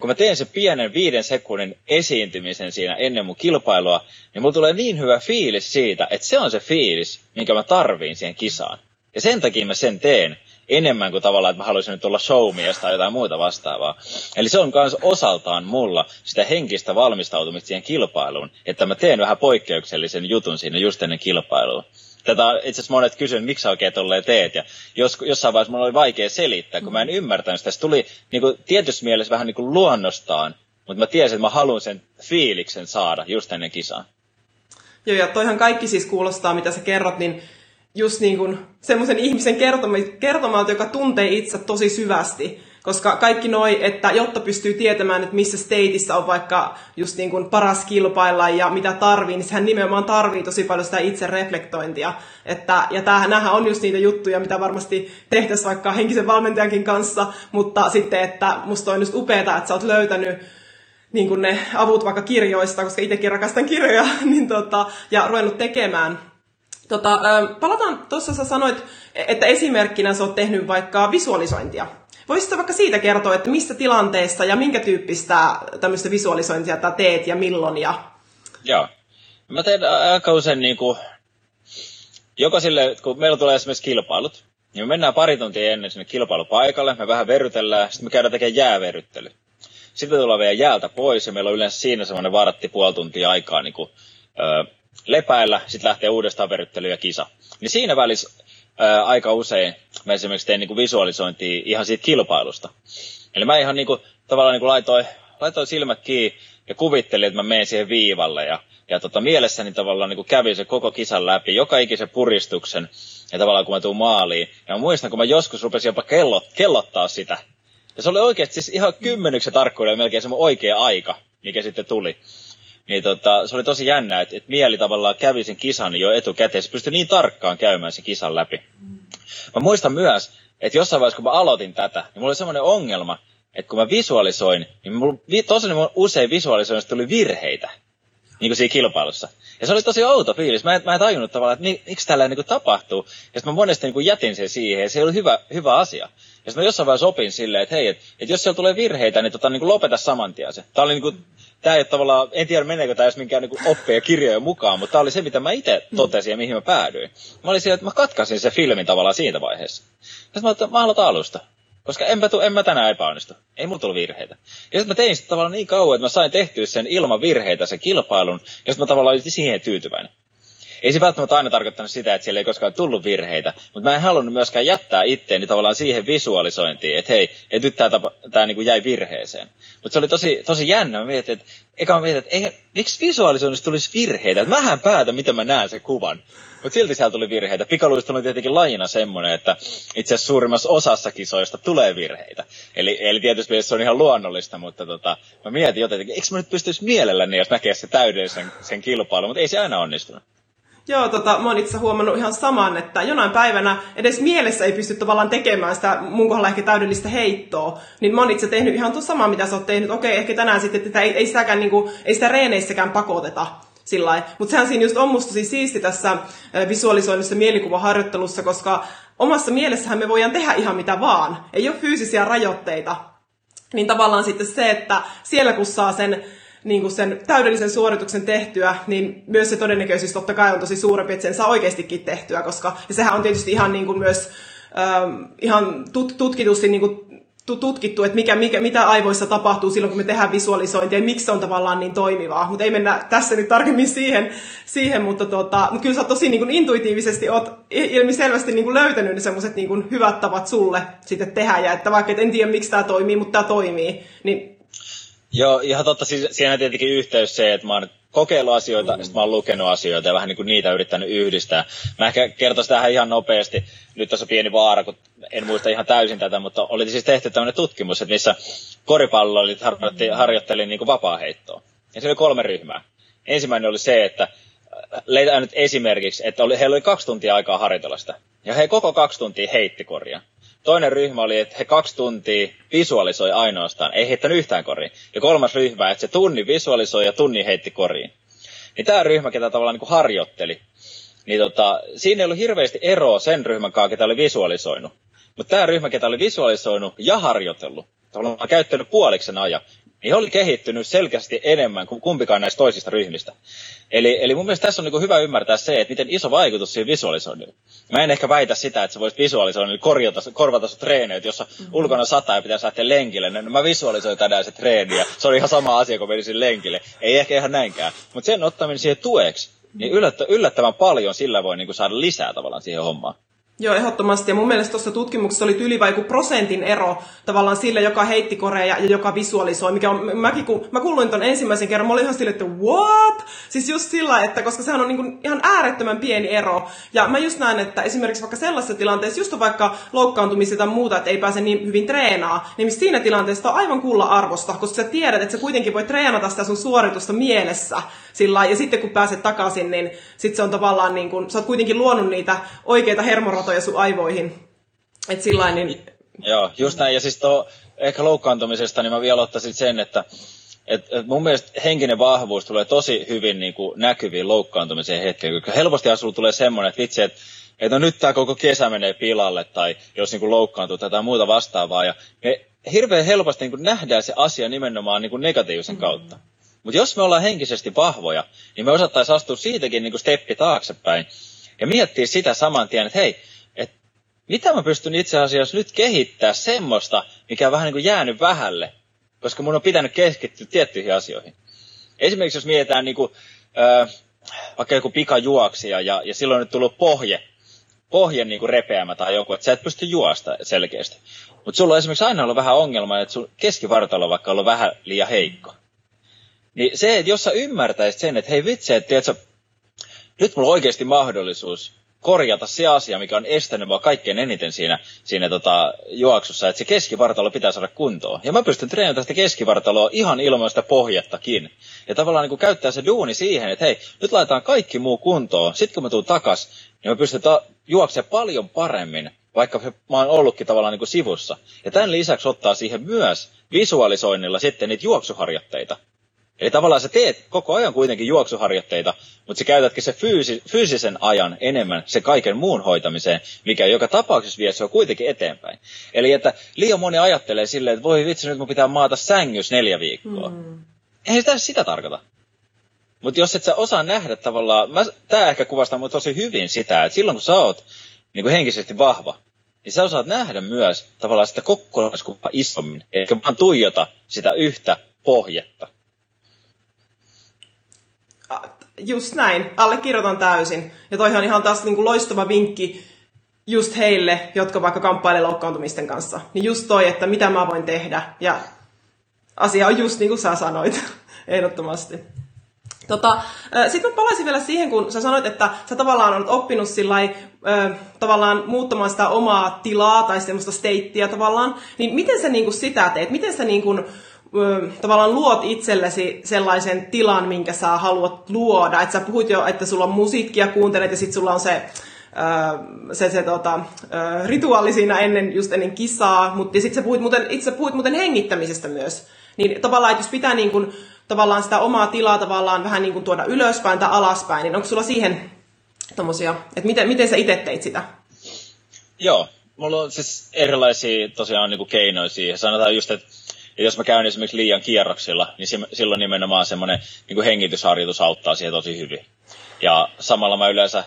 kun mä teen sen pienen viiden sekunnin esiintymisen siinä ennen mun kilpailua, niin mulla tulee niin hyvä fiilis siitä, että se on se fiilis, minkä mä tarviin siihen kisaan. Ja sen takia mä sen teen enemmän kuin tavallaan, että mä haluaisin nyt olla showmies tai jotain muuta vastaavaa. Eli se on myös osaltaan mulla sitä henkistä valmistautumista siihen kilpailuun, että mä teen vähän poikkeuksellisen jutun siinä just ennen kilpailua. Tätä itse asiassa monet kysynyt, miksi sä oikein tolleen teet. Ja jos, jossain vaiheessa mulla oli vaikea selittää, kun mä en ymmärtänyt sitä. Se tuli niin kuin, tietyssä mielessä vähän niin kuin luonnostaan, mutta mä tiesin, että mä haluan sen fiiliksen saada just ennen kisaa. Joo, ja toihan kaikki siis kuulostaa, mitä sä kerrot, niin just niin kuin semmoisen ihmisen kertomalta, joka tuntee itse tosi syvästi. Koska kaikki noi, että jotta pystyy tietämään, että missä stateissa on vaikka just niin kuin paras kilpailla ja mitä tarvii, niin sehän nimenomaan tarvii tosi paljon sitä itse reflektointia. Että, ja tämähän on just niitä juttuja, mitä varmasti tehtäisiin vaikka henkisen valmentajankin kanssa, mutta sitten, että musta on just upeeta, että sä oot löytänyt niin kuin ne avut vaikka kirjoista, koska itsekin rakastan kirjoja, niin tota, ja ruvennut tekemään Tota, palataan, tuossa sä sanoit, että esimerkkinä sä oot tehnyt vaikka visualisointia. Voisitko vaikka siitä kertoa, että missä tilanteessa ja minkä tyyppistä tämmöistä visualisointia tätä teet ja milloin? Ja... Joo. Mä teen aika usein niin kuin, joko sille, kun meillä tulee esimerkiksi kilpailut, niin me mennään pari tuntia ennen sinne kilpailupaikalle, me vähän verrytellään, sitten me käydään tekemään jääverryttely. Sitten tullaan vielä jäältä pois ja meillä on yleensä siinä semmoinen varatti puoli tuntia aikaa niin kuin, lepäillä, sitten lähtee uudestaan veryttely ja kisa. Niin siinä välissä ää, aika usein mä esimerkiksi tein niinku visualisointia ihan siitä kilpailusta. Eli mä ihan niinku, tavallaan niinku laitoin, laitoin silmät kiinni ja kuvittelin, että mä menen siihen viivalle ja, ja tota, mielessäni tavallaan niinku kävin se koko kisan läpi, joka ikisen puristuksen ja tavallaan kun mä tuun maaliin. Ja mä muistan, kun mä joskus rupesin jopa kellot, kellottaa sitä. Ja se oli oikeasti siis ihan kymmenyksen tarkkuudella melkein se mun oikea aika, mikä sitten tuli. Niin tota, se oli tosi jännä, että, että mieli tavallaan kävi sen kisan jo etukäteen. Se pystyi niin tarkkaan käymään sen kisan läpi. Mä muistan myös, että jossain vaiheessa kun mä aloitin tätä, niin mulla oli semmoinen ongelma, että kun mä visualisoin, niin mulla, tosi usein visualisoinnista tuli virheitä. niin kuin siinä kilpailussa. Ja se oli tosi outo fiilis. Mä en, mä en tajunnut tavallaan, että miksi tällä niin kuin tapahtuu. Ja sitten mä monesti niin jätin sen siihen, ja se oli hyvä, hyvä asia. Ja sitten mä jossain vaiheessa opin silleen, että hei, että, että jos siellä tulee virheitä, niin, tota, niin kuin lopeta saman tien se. Tämä oli niin kuin, tämä ei tavallaan, en tiedä meneekö tämä edes minkään niin oppeja kirjoja mukaan, mutta tämä oli se, mitä mä itse totesin ja mihin mä päädyin. Mä olin siellä, että mä katkasin se filmin tavallaan siitä vaiheessa. Sitten mä että mä aloitan alusta. Koska enpä, tu, en mä tänään epäonnistu. Ei mulla tullut virheitä. Ja sitten mä tein sitä tavallaan niin kauan, että mä sain tehtyä sen ilman virheitä sen kilpailun, ja sitten mä tavallaan olin siihen tyytyväinen. Ei se välttämättä aina tarkoittanut sitä, että siellä ei koskaan tullut virheitä, mutta mä en halunnut myöskään jättää itteeni tavallaan siihen visualisointiin, että hei, että nyt tämä, niin jäi virheeseen. Mutta se oli tosi, tosi jännä. Mä mietin, että, eka mä mietin, että eihän, miksi visualisoinnissa tulisi virheitä? Että mähän päätän, miten mä näen sen kuvan. Mutta silti siellä tuli virheitä. Pikaluistelu on tietenkin lajina semmoinen, että itse asiassa suurimmassa osassa kisoista tulee virheitä. Eli, eli tietysti se on ihan luonnollista, mutta tota, mä mietin jotenkin, eikö mä nyt pystyisi mielelläni, jos näkee se täydellisen sen kilpailun, mutta ei se aina onnistunut. Joo, tota, mä oon itse huomannut ihan saman, että jonain päivänä edes mielessä ei pysty tavallaan tekemään sitä mun kohdalla ehkä täydellistä heittoa. Niin mä oon itse tehnyt ihan tuossa samaa, mitä sä oot tehnyt. Okei, ehkä tänään sitten, että ei, ei, sitäkään, niin kuin, ei sitä reeneissäkään pakoteta. Mutta sehän siinä just on musta siis siisti tässä visualisoinnissa mielikuvaharjoittelussa, koska omassa mielessähän me voidaan tehdä ihan mitä vaan. Ei ole fyysisiä rajoitteita. Niin tavallaan sitten se, että siellä kun saa sen niin kuin sen täydellisen suorituksen tehtyä, niin myös se todennäköisyys totta kai on tosi suurempi, että sen saa oikeastikin tehtyä, koska ja sehän on tietysti ihan niin kuin myös ähm, ihan tut, tutkitusti niin kuin tutkittu, että mikä, mikä, mitä aivoissa tapahtuu silloin, kun me tehdään visualisointia ja miksi se on tavallaan niin toimivaa. Mutta ei mennä tässä nyt tarkemmin siihen, siihen mutta, tota, mutta kyllä sä tosi niin kuin intuitiivisesti oot ilmiselvästi niin kuin löytänyt ne semmoiset niin hyvät tavat sulle sitten tehdä. Ja että vaikka et en tiedä, miksi tämä toimii, mutta tämä toimii, niin Joo, ihan totta. Siis, siinä on tietenkin yhteys se, että mä oon kokeillut asioita, mm. mä oon lukenut asioita ja vähän niin kuin niitä yrittänyt yhdistää. Mä ehkä kertoisin tähän ihan nopeasti. Nyt tässä on pieni vaara, kun en muista ihan täysin tätä, mutta oli siis tehty tämmöinen tutkimus, että missä koripallollit harjoitteli, harjoitteli niin kuin vapaa-heittoa. Ja siinä oli kolme ryhmää. Ensimmäinen oli se, että äh, leitään nyt esimerkiksi, että oli, heillä oli kaksi tuntia aikaa harjoitella sitä. Ja he koko kaksi tuntia heitti korjaa. Toinen ryhmä oli, että he kaksi tuntia visualisoi ainoastaan, ei heittänyt yhtään koriin. Ja kolmas ryhmä, että se tunni visualisoi ja tunni heitti koriin. Niin tämä ryhmä, ketä tavallaan niin kuin harjoitteli, niin tota, siinä ei ollut hirveästi eroa sen ryhmän kanssa, ketä oli visualisoinut. Mutta tämä ryhmä, ketä oli visualisoinut ja harjoitellut, tavallaan käyttänyt puoliksen ajan, niin oli kehittynyt selkeästi enemmän kuin kumpikaan näistä toisista ryhmistä. Eli, eli mun mielestä tässä on niin hyvä ymmärtää se, että miten iso vaikutus siihen visualisoinnille. Mä en ehkä väitä sitä, että sä voisit visualisoida korjata, korvata sun treeneet, jossa mm-hmm. ulkona sataa ja pitäisi lähteä lenkille. No, mä visualisoin tänään se treeni ja se oli ihan sama asia, kun menisin lenkille. Ei ehkä ihan näinkään. Mutta sen ottaminen siihen tueksi, niin yllättä, yllättävän paljon sillä voi niin saada lisää tavallaan siihen hommaan. Joo, ehdottomasti. Ja mun mielestä tuossa tutkimuksessa oli yli vai prosentin ero tavallaan sille, joka heitti korea ja, joka visualisoi. Mikä on, mäkin, kun mä kuuluin ton ensimmäisen kerran, mä olin ihan silleen, että what? Siis just sillä, että koska sehän on niin ihan äärettömän pieni ero. Ja mä just näen, että esimerkiksi vaikka sellaisessa tilanteessa, just vaikka loukkaantumisia tai muuta, että ei pääse niin hyvin treenaa, niin siinä tilanteessa on aivan kuulla arvosta, koska sä tiedät, että sä kuitenkin voi treenata sitä sun suoritusta mielessä. Sillä ja sitten kun pääset takaisin, niin sit se on tavallaan niin kuin, sä oot kuitenkin luonut niitä oikeita hermoratoja sun aivoihin. Et sillä niin... Joo, just näin. Ja siis tuo ehkä loukkaantumisesta, niin mä vielä ottaisin sen, että et, et mun mielestä henkinen vahvuus tulee tosi hyvin niin kuin näkyviin loukkaantumiseen hetkeen, koska helposti sulla tulee semmoinen, että vitsi, että et no nyt tämä koko kesä menee pilalle, tai jos niin kuin loukkaantuu tai muuta vastaavaa, ja me hirveän helposti niin kuin nähdään se asia nimenomaan niin kuin negatiivisen mm-hmm. kautta. Mutta jos me ollaan henkisesti vahvoja, niin me osattaisiin astua siitäkin niin kuin steppi taaksepäin ja miettiä sitä saman tien, että hei, et mitä mä pystyn itse asiassa nyt kehittää semmoista, mikä on vähän niin kuin jäänyt vähälle, koska mun on pitänyt keskittyä tiettyihin asioihin. Esimerkiksi jos mietitään niin kuin, äh, vaikka joku pikajuoksija ja, ja silloin on nyt tullut pohje, pohje niin kuin repeämä tai joku, että sä et pysty juosta selkeästi. Mutta sulla on esimerkiksi aina ollut vähän ongelma, että sun keskivartalo on vaikka ollut vähän liian heikko. Niin se, että jos sä ymmärtäisit sen, että hei vitsi, että tiedätkö, nyt mulla on oikeasti mahdollisuus korjata se asia, mikä on estänyt mua kaikkein eniten siinä, siinä tota, juoksussa, että se keskivartalo pitää saada kuntoon. Ja mä pystyn treenaamaan tästä keskivartaloa ihan ilman sitä pohjattakin. Ja tavallaan niin käyttää se duuni siihen, että hei, nyt laitetaan kaikki muu kuntoon. Sitten kun mä tuun takas, niin mä pystyn ta- juoksemaan paljon paremmin, vaikka mä oon ollutkin tavallaan niin sivussa. Ja tämän lisäksi ottaa siihen myös visualisoinnilla sitten niitä juoksuharjoitteita. Eli tavallaan sä teet koko ajan kuitenkin juoksuharjoitteita, mutta sä käytätkin se fyysi, fyysisen ajan enemmän se kaiken muun hoitamiseen, mikä joka tapauksessa vie se on kuitenkin eteenpäin. Eli että liian moni ajattelee silleen, että voi vitsi, nyt mun pitää maata sängys neljä viikkoa. Mm. Eihän sitä sitä tarkoita. Mutta jos et sä osaa nähdä tavallaan, mä, tää ehkä kuvastaa mun tosi hyvin sitä, että silloin kun sä oot niin kuin henkisesti vahva, niin sä osaat nähdä myös tavallaan sitä kokonaiskuvaa isommin, eikä vaan tuijota sitä yhtä pohjetta. Just näin, allekirjoitan täysin. Ja toihan ihan taas niin kuin loistava vinkki just heille, jotka vaikka kamppailee loukkaantumisten kanssa. Niin just toi, että mitä mä voin tehdä. Ja asia on just niin kuin sä sanoit, ehdottomasti. Tota, Sitten mä palaisin vielä siihen, kun sä sanoit, että sä tavallaan olet oppinut sillai, ö, tavallaan muuttamaan sitä omaa tilaa tai semmoista steittiä tavallaan. Niin miten sä niinku sitä teet? Miten sä niinku, tavallaan luot itsellesi sellaisen tilan, minkä sä haluat luoda? Että sä puhuit jo, että sulla on musiikkia, kuuntelet ja sitten sulla on se se, se tota, rituaali siinä ennen, just ennen kisaa, mutta sitten sä puhuit muuten, itse puhuit muuten hengittämisestä myös. Niin tavallaan, että jos pitää niin kuin, tavallaan sitä omaa tilaa tavallaan vähän niin kuin tuoda ylöspäin tai alaspäin, niin onko sulla siihen tommosia, että miten, miten sä itse teit sitä? Joo, mulla on siis erilaisia tosiaan niin kuin keinoja siihen. Sanotaan just, että jos mä käyn esimerkiksi liian kierroksilla, niin silloin nimenomaan semmoinen niin hengitysharjoitus auttaa siihen tosi hyvin. Ja samalla mä yleensä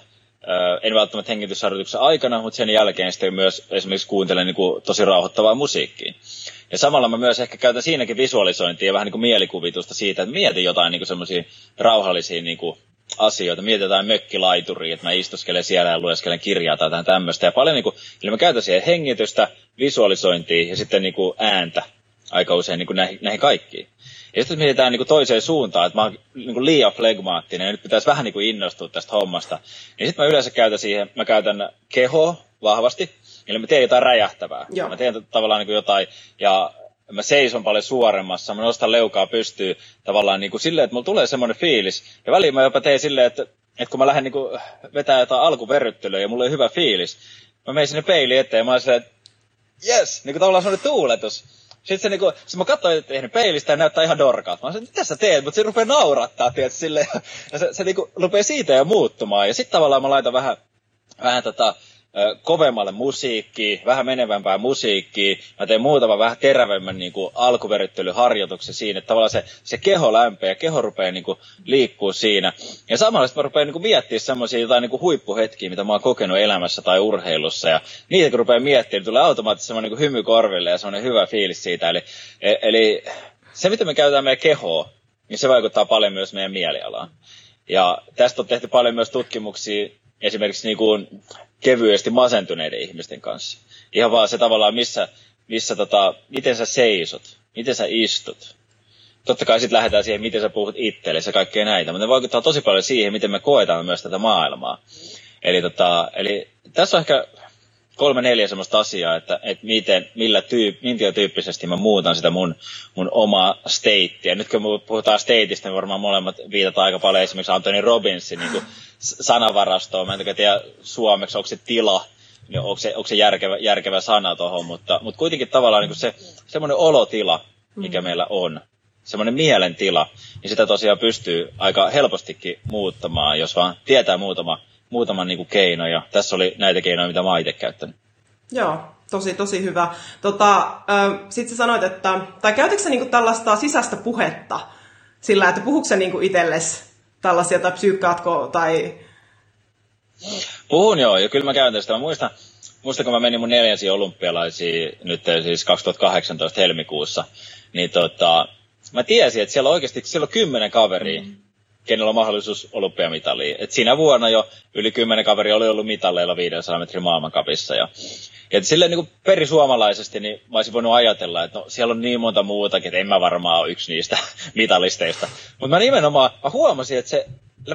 en välttämättä hengitysharjoituksen aikana, mutta sen jälkeen sitten myös esimerkiksi kuuntelen niin kuin tosi rauhoittavaa musiikkia. Ja samalla mä myös ehkä käytän siinäkin visualisointia ja vähän niin kuin mielikuvitusta siitä, että mietin jotain niin semmoisia rauhallisia niin kuin asioita. Mietin jotain mökkilaituria, että mä istuskelen siellä ja lueskelen kirjaa tai jotain tämmöistä. Ja paljon niin kuin, eli mä käytän siihen hengitystä, visualisointia ja sitten niin kuin ääntä aika usein niin kuin näihin, näihin kaikkiin. Ja sitten mietitään niin kuin toiseen suuntaan, että mä oon niin kuin liian flegmaattinen ja nyt pitäisi vähän niin kuin innostua tästä hommasta. Niin sitten mä yleensä käytän siihen, mä käytän kehoa vahvasti, eli mä teen jotain räjähtävää. Joo. Mä teen tavallaan niin kuin jotain, ja mä seison paljon suoremmassa, mä nostan leukaa pystyy tavallaan niin kuin silleen, että mulla tulee semmoinen fiilis. Ja väliin mä jopa teen silleen, että, että kun mä lähden niin kuin vetää jotain alkuverryttelyä ja mulla on hyvä fiilis, mä menen sinne peiliin eteen ja mä oon silleen, että yes, niin kuin tavallaan semmoinen tuuletus. Sitten se, niinku, se mä katsoin, että tehnyt peilistä ja näyttää ihan dorkalta. Mä sanoin, mitä sä teet? Mutta se rupeaa naurattaa, tietysti, silleen. Ja se, se niinku, rupeaa siitä jo muuttumaan. Ja sitten tavallaan mä laitan vähän, vähän tota, kovemmalle musiikkiin, vähän menevämpää musiikkiin. Mä teen muutaman vähän terävemmän niin kuin alkuveryttelyharjoituksen siinä, että tavallaan se, se keho lämpää ja keho rupeaa niin liikkuu siinä. Ja samalla mä rupean niin miettimään semmoisia jotain niin huippuhetkiä, mitä mä oon kokenut elämässä tai urheilussa. Ja niitä kun rupeaa miettimään, niin tulee automaattisesti semmoinen niin hymy korville ja semmoinen hyvä fiilis siitä. Eli, e, eli se, mitä me käytetään meidän kehoa, niin se vaikuttaa paljon myös meidän mielialaan. Ja tästä on tehty paljon myös tutkimuksia esimerkiksi niin kuin kevyesti masentuneiden ihmisten kanssa. Ihan vaan se tavallaan, missä, missä tota, miten sä seisot, miten sä istut. Totta kai sitten lähdetään siihen, miten sä puhut itsellesi ja kaikkea näitä, mutta ne vaikuttaa tosi paljon siihen, miten me koetaan myös tätä maailmaa. Eli, tota, eli tässä on ehkä kolme neljä semmoista asiaa, että, että miten, millä tyyp, minkä tyyppisesti mä muutan sitä mun, mun omaa stateä. Nyt kun puhutaan stateista, niin varmaan molemmat viitataan aika paljon esimerkiksi Anthony Robbinsin niin kuin sanavarastoon. Mä en tiedä suomeksi, onko se tila, niin onko se, onko se järkevä, järkevä sana tuohon, mutta, mutta kuitenkin tavallaan niin se semmoinen olotila, mikä mm. meillä on, semmoinen mielentila, niin sitä tosiaan pystyy aika helpostikin muuttamaan, jos vaan tietää muutama muutaman niin keino, ja tässä oli näitä keinoja, mitä mä oon itse käyttänyt. Joo, tosi, tosi hyvä. Tota, Sitten sä sanoit, että, tai käytätkö sä niinku tällaista sisäistä puhetta sillä, että puhuuko sä niinku itsellesi tällaisia, tai psyykkaatko, tai... Puhun joo, ja kyllä mä käytän sitä. Mä muistan, muistan, kun mä menin mun neljänsiin olympialaisiin nyt siis 2018 helmikuussa, niin tota, mä tiesin, että siellä oikeasti siellä on kymmenen kaveria, mm kenellä on mahdollisuus olympiamitaliin. Et siinä vuonna jo yli kymmenen kaveri oli ollut mitalleilla 500 metrin maailmankapissa. Ja, ja silleen niin perisuomalaisesti niin mä olisin voinut ajatella, että no, siellä on niin monta muutakin, että en mä varmaan ole yksi niistä mitalisteista. Mutta mä nimenomaan mä huomasin, että se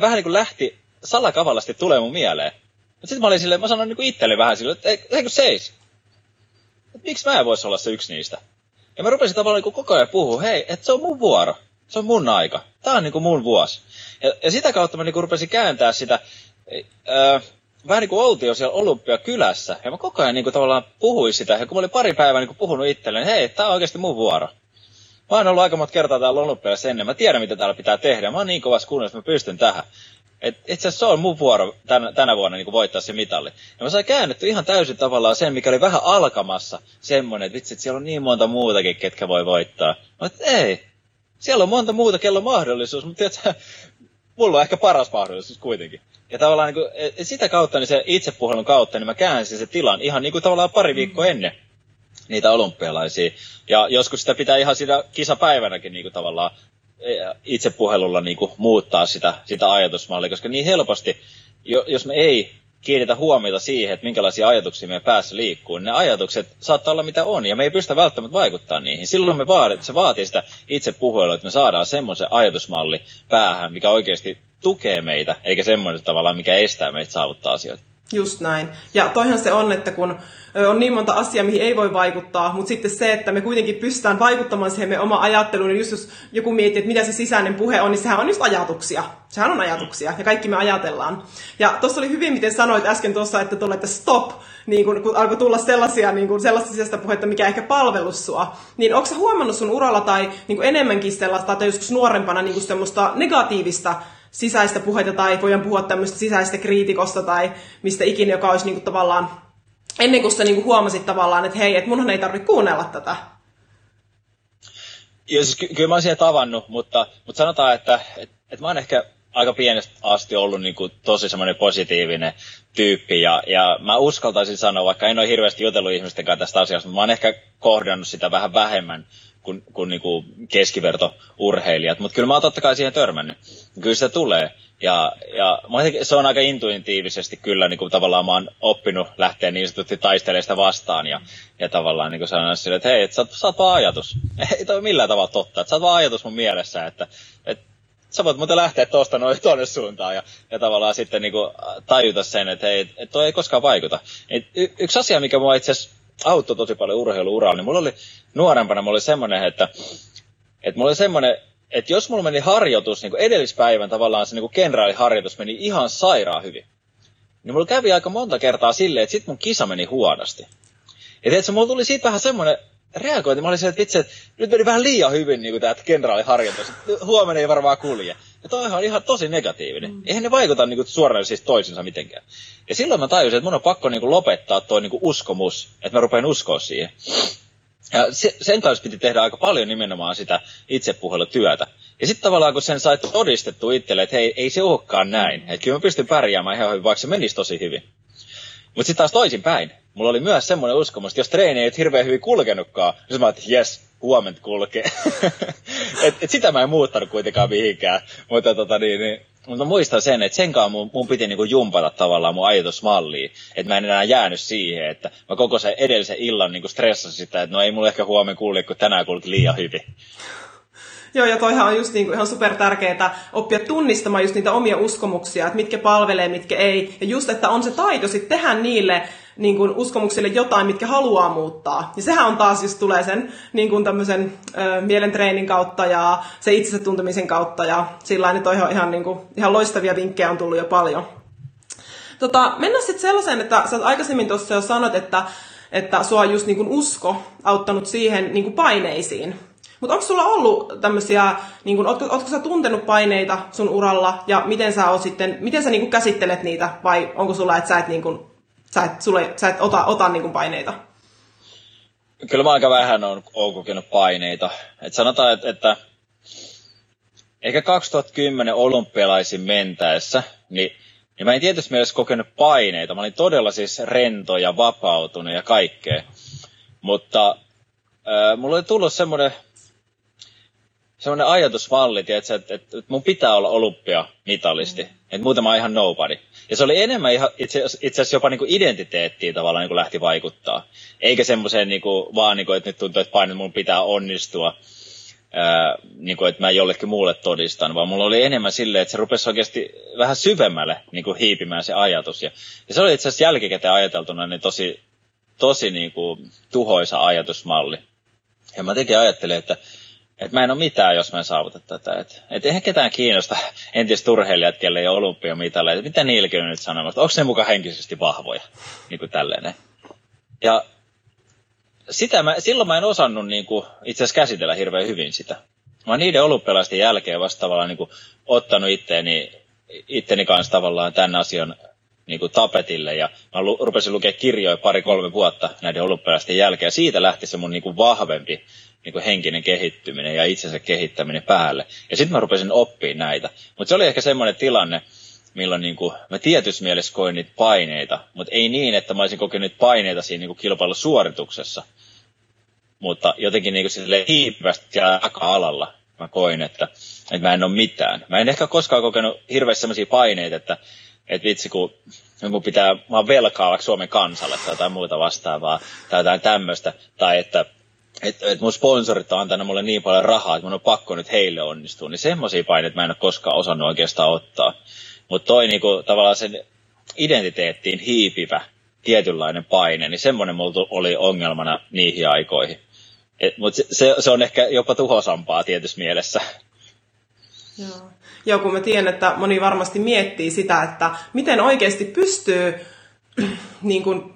vähän niin kuin lähti salakavallasti tulee mun mieleen. Mutta sitten mä olin silleen, mä sanoin niin itselle vähän silleen, että eikö seis? Et miksi mä en voisi olla se yksi niistä? Ja mä rupesin tavallaan niin koko ajan puhua, hei, että se on mun vuoro. Se on mun aika. Tää on niin kuin mun vuosi. Ja, ja sitä kautta mä niinku rupesin kääntää sitä, ää, vähän niin kuin oltiin jo siellä Olympiakylässä. Ja mä koko ajan niin kuin tavallaan puhuin sitä. Ja kun mä olin pari päivää niin kuin puhunut itselleen, hei, tää on oikeasti mun vuoro. Mä oon ollut aika monta kertaa täällä olympiassa ennen. Mä tiedän, mitä täällä pitää tehdä. Mä oon niin kovassa kunnossa, että mä pystyn tähän. Et itse asiassa se on mun vuoro tänä, tänä vuonna niin voittaa se mitalli. Ja mä sain käännetty ihan täysin tavallaan sen, mikä oli vähän alkamassa semmoinen, että vitsi, että siellä on niin monta muutakin, ketkä voi voittaa. Mä ei, siellä on monta muuta, kello on mahdollisuus, mutta tiedätkö, mulla on ehkä paras mahdollisuus kuitenkin. Ja tavallaan niin kuin, e, sitä kautta, niin se itsepuhelun kautta, niin mä käänsin se tilan ihan niin kuin tavallaan pari viikkoa mm. ennen niitä olympialaisia. Ja joskus sitä pitää ihan siinä kisapäivänäkin niin kuin tavallaan e, itsepuhelulla niin kuin muuttaa sitä, sitä ajatusmallia, koska niin helposti, jos me ei kiinnitä huomiota siihen, että minkälaisia ajatuksia meidän päässä liikkuu. Ne ajatukset saattaa olla mitä on, ja me ei pystytä välttämättä vaikuttaa niihin. Silloin me vaadit, se vaatii sitä itse puhelua, että me saadaan semmoisen ajatusmalli päähän, mikä oikeasti tukee meitä, eikä semmoinen tavallaan, mikä estää meitä saavuttaa asioita. Just näin. Ja toihan se on, että kun on niin monta asiaa, mihin ei voi vaikuttaa, mutta sitten se, että me kuitenkin pystytään vaikuttamaan siihen meidän oma ajatteluun, niin just jos joku miettii, että mitä se sisäinen puhe on, niin sehän on just ajatuksia. Sehän on ajatuksia, ja kaikki me ajatellaan. Ja tuossa oli hyvin, miten sanoit äsken tuossa, että tuolle, että stop, niin kun, kun alkoi tulla sellaisia, niin kun, sellaista sisäistä puhetta, mikä ehkä palvelus sua. Niin onko huomannut sun uralla tai niin enemmänkin sellaista, tai joskus nuorempana niin semmoista negatiivista sisäistä puhetta tai voidaan puhua tämmöistä sisäistä kriitikosta tai mistä ikinä, joka olisi niinku tavallaan, ennen kuin sä niinku huomasit tavallaan, että hei, että munhan ei tarvitse kuunnella tätä. Joo, siis ky- kyllä mä oon siellä tavannut, mutta, mutta sanotaan, että et, et mä oon ehkä aika pienestä asti ollut niin kuin tosi semmoinen positiivinen tyyppi ja, ja mä uskaltaisin sanoa, vaikka en ole hirveästi jutellut ihmisten kanssa tästä asiasta, mutta mä oon ehkä kohdannut sitä vähän vähemmän kuin, kuin, niin kuin keskiverto-urheilijat, mutta kyllä mä oon totta kai siihen törmännyt. Kyllä se tulee. Ja, ja se on aika intuitiivisesti kyllä niin kuin tavallaan mä oon oppinut lähteä niin sanotusti taistelemaan sitä vastaan ja, ja tavallaan niin sanoa sille, että hei, et sä, sä oot vaan ajatus. Ei toi millään tavalla totta, että sä oot vaan ajatus mun mielessä, että, että sä voit muuten lähteä tuosta noin tuonne suuntaan ja, ja tavallaan sitten niin kuin tajuta sen, että hei, että toi ei koskaan vaikuta. Et y- yksi asia, mikä mua itse asiassa auttoi tosi paljon urheiluuralla, niin mulla oli nuorempana mulla oli semmoinen, että, että mulla oli semmoinen, että jos mulla meni harjoitus, niin kuin edellispäivän tavallaan se niin kenraaliharjoitus meni ihan sairaan hyvin, niin mulla kävi aika monta kertaa silleen, että sit mun kisa meni huonosti. Ja tiedätkö, mulla tuli siitä vähän semmoinen reagointi. Mä olin se, että vitsi, että nyt meni vähän liian hyvin niin tämä kenraaliharjoitus. Huomenna ei varmaan kulje. Ja toi on ihan tosi negatiivinen. Mm. Eihän ne vaikuta niin kuin, suoraan siis toisinsa mitenkään. Ja silloin mä tajusin, että mun on pakko niin kuin, lopettaa tuo niin kuin, uskomus. Että mä rupean uskoa siihen. Ja se, sen kanssa piti tehdä aika paljon nimenomaan sitä itsepuhelutyötä. Ja sitten tavallaan kun sen sai todistettu itselle, että hei, ei se olekaan näin. Että kyllä mä pystyn pärjäämään ihan hyvin, vaikka se menisi tosi hyvin. Mutta sitten taas toisinpäin. Mulla oli myös semmoinen uskomus, että jos treeni ei hirveän hyvin kulkenutkaan, niin mä että jes, huomenta kulkee. et, et sitä mä en muuttanut kuitenkaan mihinkään. Mutta tota niin, niin mutta muistan sen, että senkaan mun, mun piti niinku jumpata tavallaan mun ajatusmalliin. Että mä en enää jäänyt siihen, että mä koko sen edellisen illan niinku stressasin sitä, että no ei mulla ehkä huomenna kulje, kun tänään kulki liian hyvin. Joo, ja toihan on just niinku ihan super tärkeää oppia tunnistamaan just niitä omia uskomuksia, että mitkä palvelee, mitkä ei. Ja just, että on se taito sitten tehdä niille niin kuin uskomuksille jotain, mitkä haluaa muuttaa. Ja sehän on taas, jos tulee sen niin kuin tämmöisen ö, mielentreenin kautta ja se itsensä tuntemisen kautta. Ja sillä nyt on ihan, niin kuin, ihan loistavia vinkkejä on tullut jo paljon. Tota, mennään sitten sellaiseen, että sä aikaisemmin tuossa jo sanot, että, että sua on just niin kuin usko auttanut siihen niin kuin paineisiin. Mutta onko sulla ollut tämmöisiä, niin ootko, ootko sä tuntenut paineita sun uralla ja miten sä, oot sitten, miten sä niin kun käsittelet niitä vai onko sulla, että sä et, niin sä et, sulle, sä et ota, ota niin kun paineita? Kyllä mä aika vähän on, on kokenut paineita. Et sanotaan, että, että ehkä 2010 olympialaisiin mentäessä, niin, niin mä en tietysti mielessä kokenut paineita. Mä olin todella siis rento ja vapautunut ja kaikkea. Mutta äh, mulla oli tullut semmoinen semmoinen ajatusmalli, tiedätkö, että, että, että mun pitää olla olympiamitalisti, mm. että muuten mä oon ihan nobody. Ja se oli enemmän ihan, itse, itse asiassa jopa niin kuin identiteettiin tavallaan niin kuin lähti vaikuttaa. Eikä semmoiseen niin kuin, vaan, niin kuin, että nyt tuntuu, että paino, mun pitää onnistua, ää, niin kuin, että mä jollekin muulle todistan, vaan mulla oli enemmän silleen, että se rupesi oikeasti vähän syvemmälle niin kuin hiipimään se ajatus. Ja, ja se oli itse asiassa jälkikäteen ajateltuna niin tosi, tosi niin kuin, tuhoisa ajatusmalli. Ja mä tekin ajattelin, että et mä en ole mitään, jos mä en saavuta tätä. Et, et eihän ketään kiinnosta entiset urheilijat, kelle ei ole olympiamitaleja. Mitä niilläkin on nyt sanomassa? Onko ne mukaan henkisesti vahvoja? Niin kuin tälleen. Ja sitä mä, silloin mä en osannut niin kuin, itse asiassa käsitellä hirveän hyvin sitä. Mä oon niiden olympialaisten jälkeen vasta tavallaan niin kuin, ottanut itteeni, itteni kanssa tavallaan tämän asian niin kuin tapetille ja mä lu, rupesin lukea kirjoja pari-kolme vuotta näiden olympialaisten jälkeen ja siitä lähti se mun niin kuin vahvempi niin kuin henkinen kehittyminen ja itsensä kehittäminen päälle. Ja sitten mä rupesin oppimaan näitä. Mutta se oli ehkä semmoinen tilanne, milloin niin kuin, mä tietyssä mielessä koin niitä paineita, mutta ei niin, että mä olisin kokenut paineita siinä niin kuin kilpailusuorituksessa. Mutta jotenkin niin kuin hiipivästi siellä taka-alalla mä koin, että, että mä en ole mitään. Mä en ehkä koskaan kokenut hirveästi sellaisia paineita, että, että vitsi kun mun pitää, mä oon velkaa vaikka Suomen kansalle tai jotain muuta vastaavaa tai jotain tämmöistä, tai että että et mun sponsorit on antanut mulle niin paljon rahaa, että mun on pakko nyt heille onnistua, niin semmoisia paineita mä en ole koskaan osannut oikeastaan ottaa. Mutta toi niinku, tavallaan sen identiteettiin hiipivä tietynlainen paine, niin semmoinen mulla oli ongelmana niihin aikoihin. Mutta se, se, on ehkä jopa tuhosampaa tietyssä mielessä. Joo. Joo, kun mä tiedän, että moni varmasti miettii sitä, että miten oikeasti pystyy niin kuin,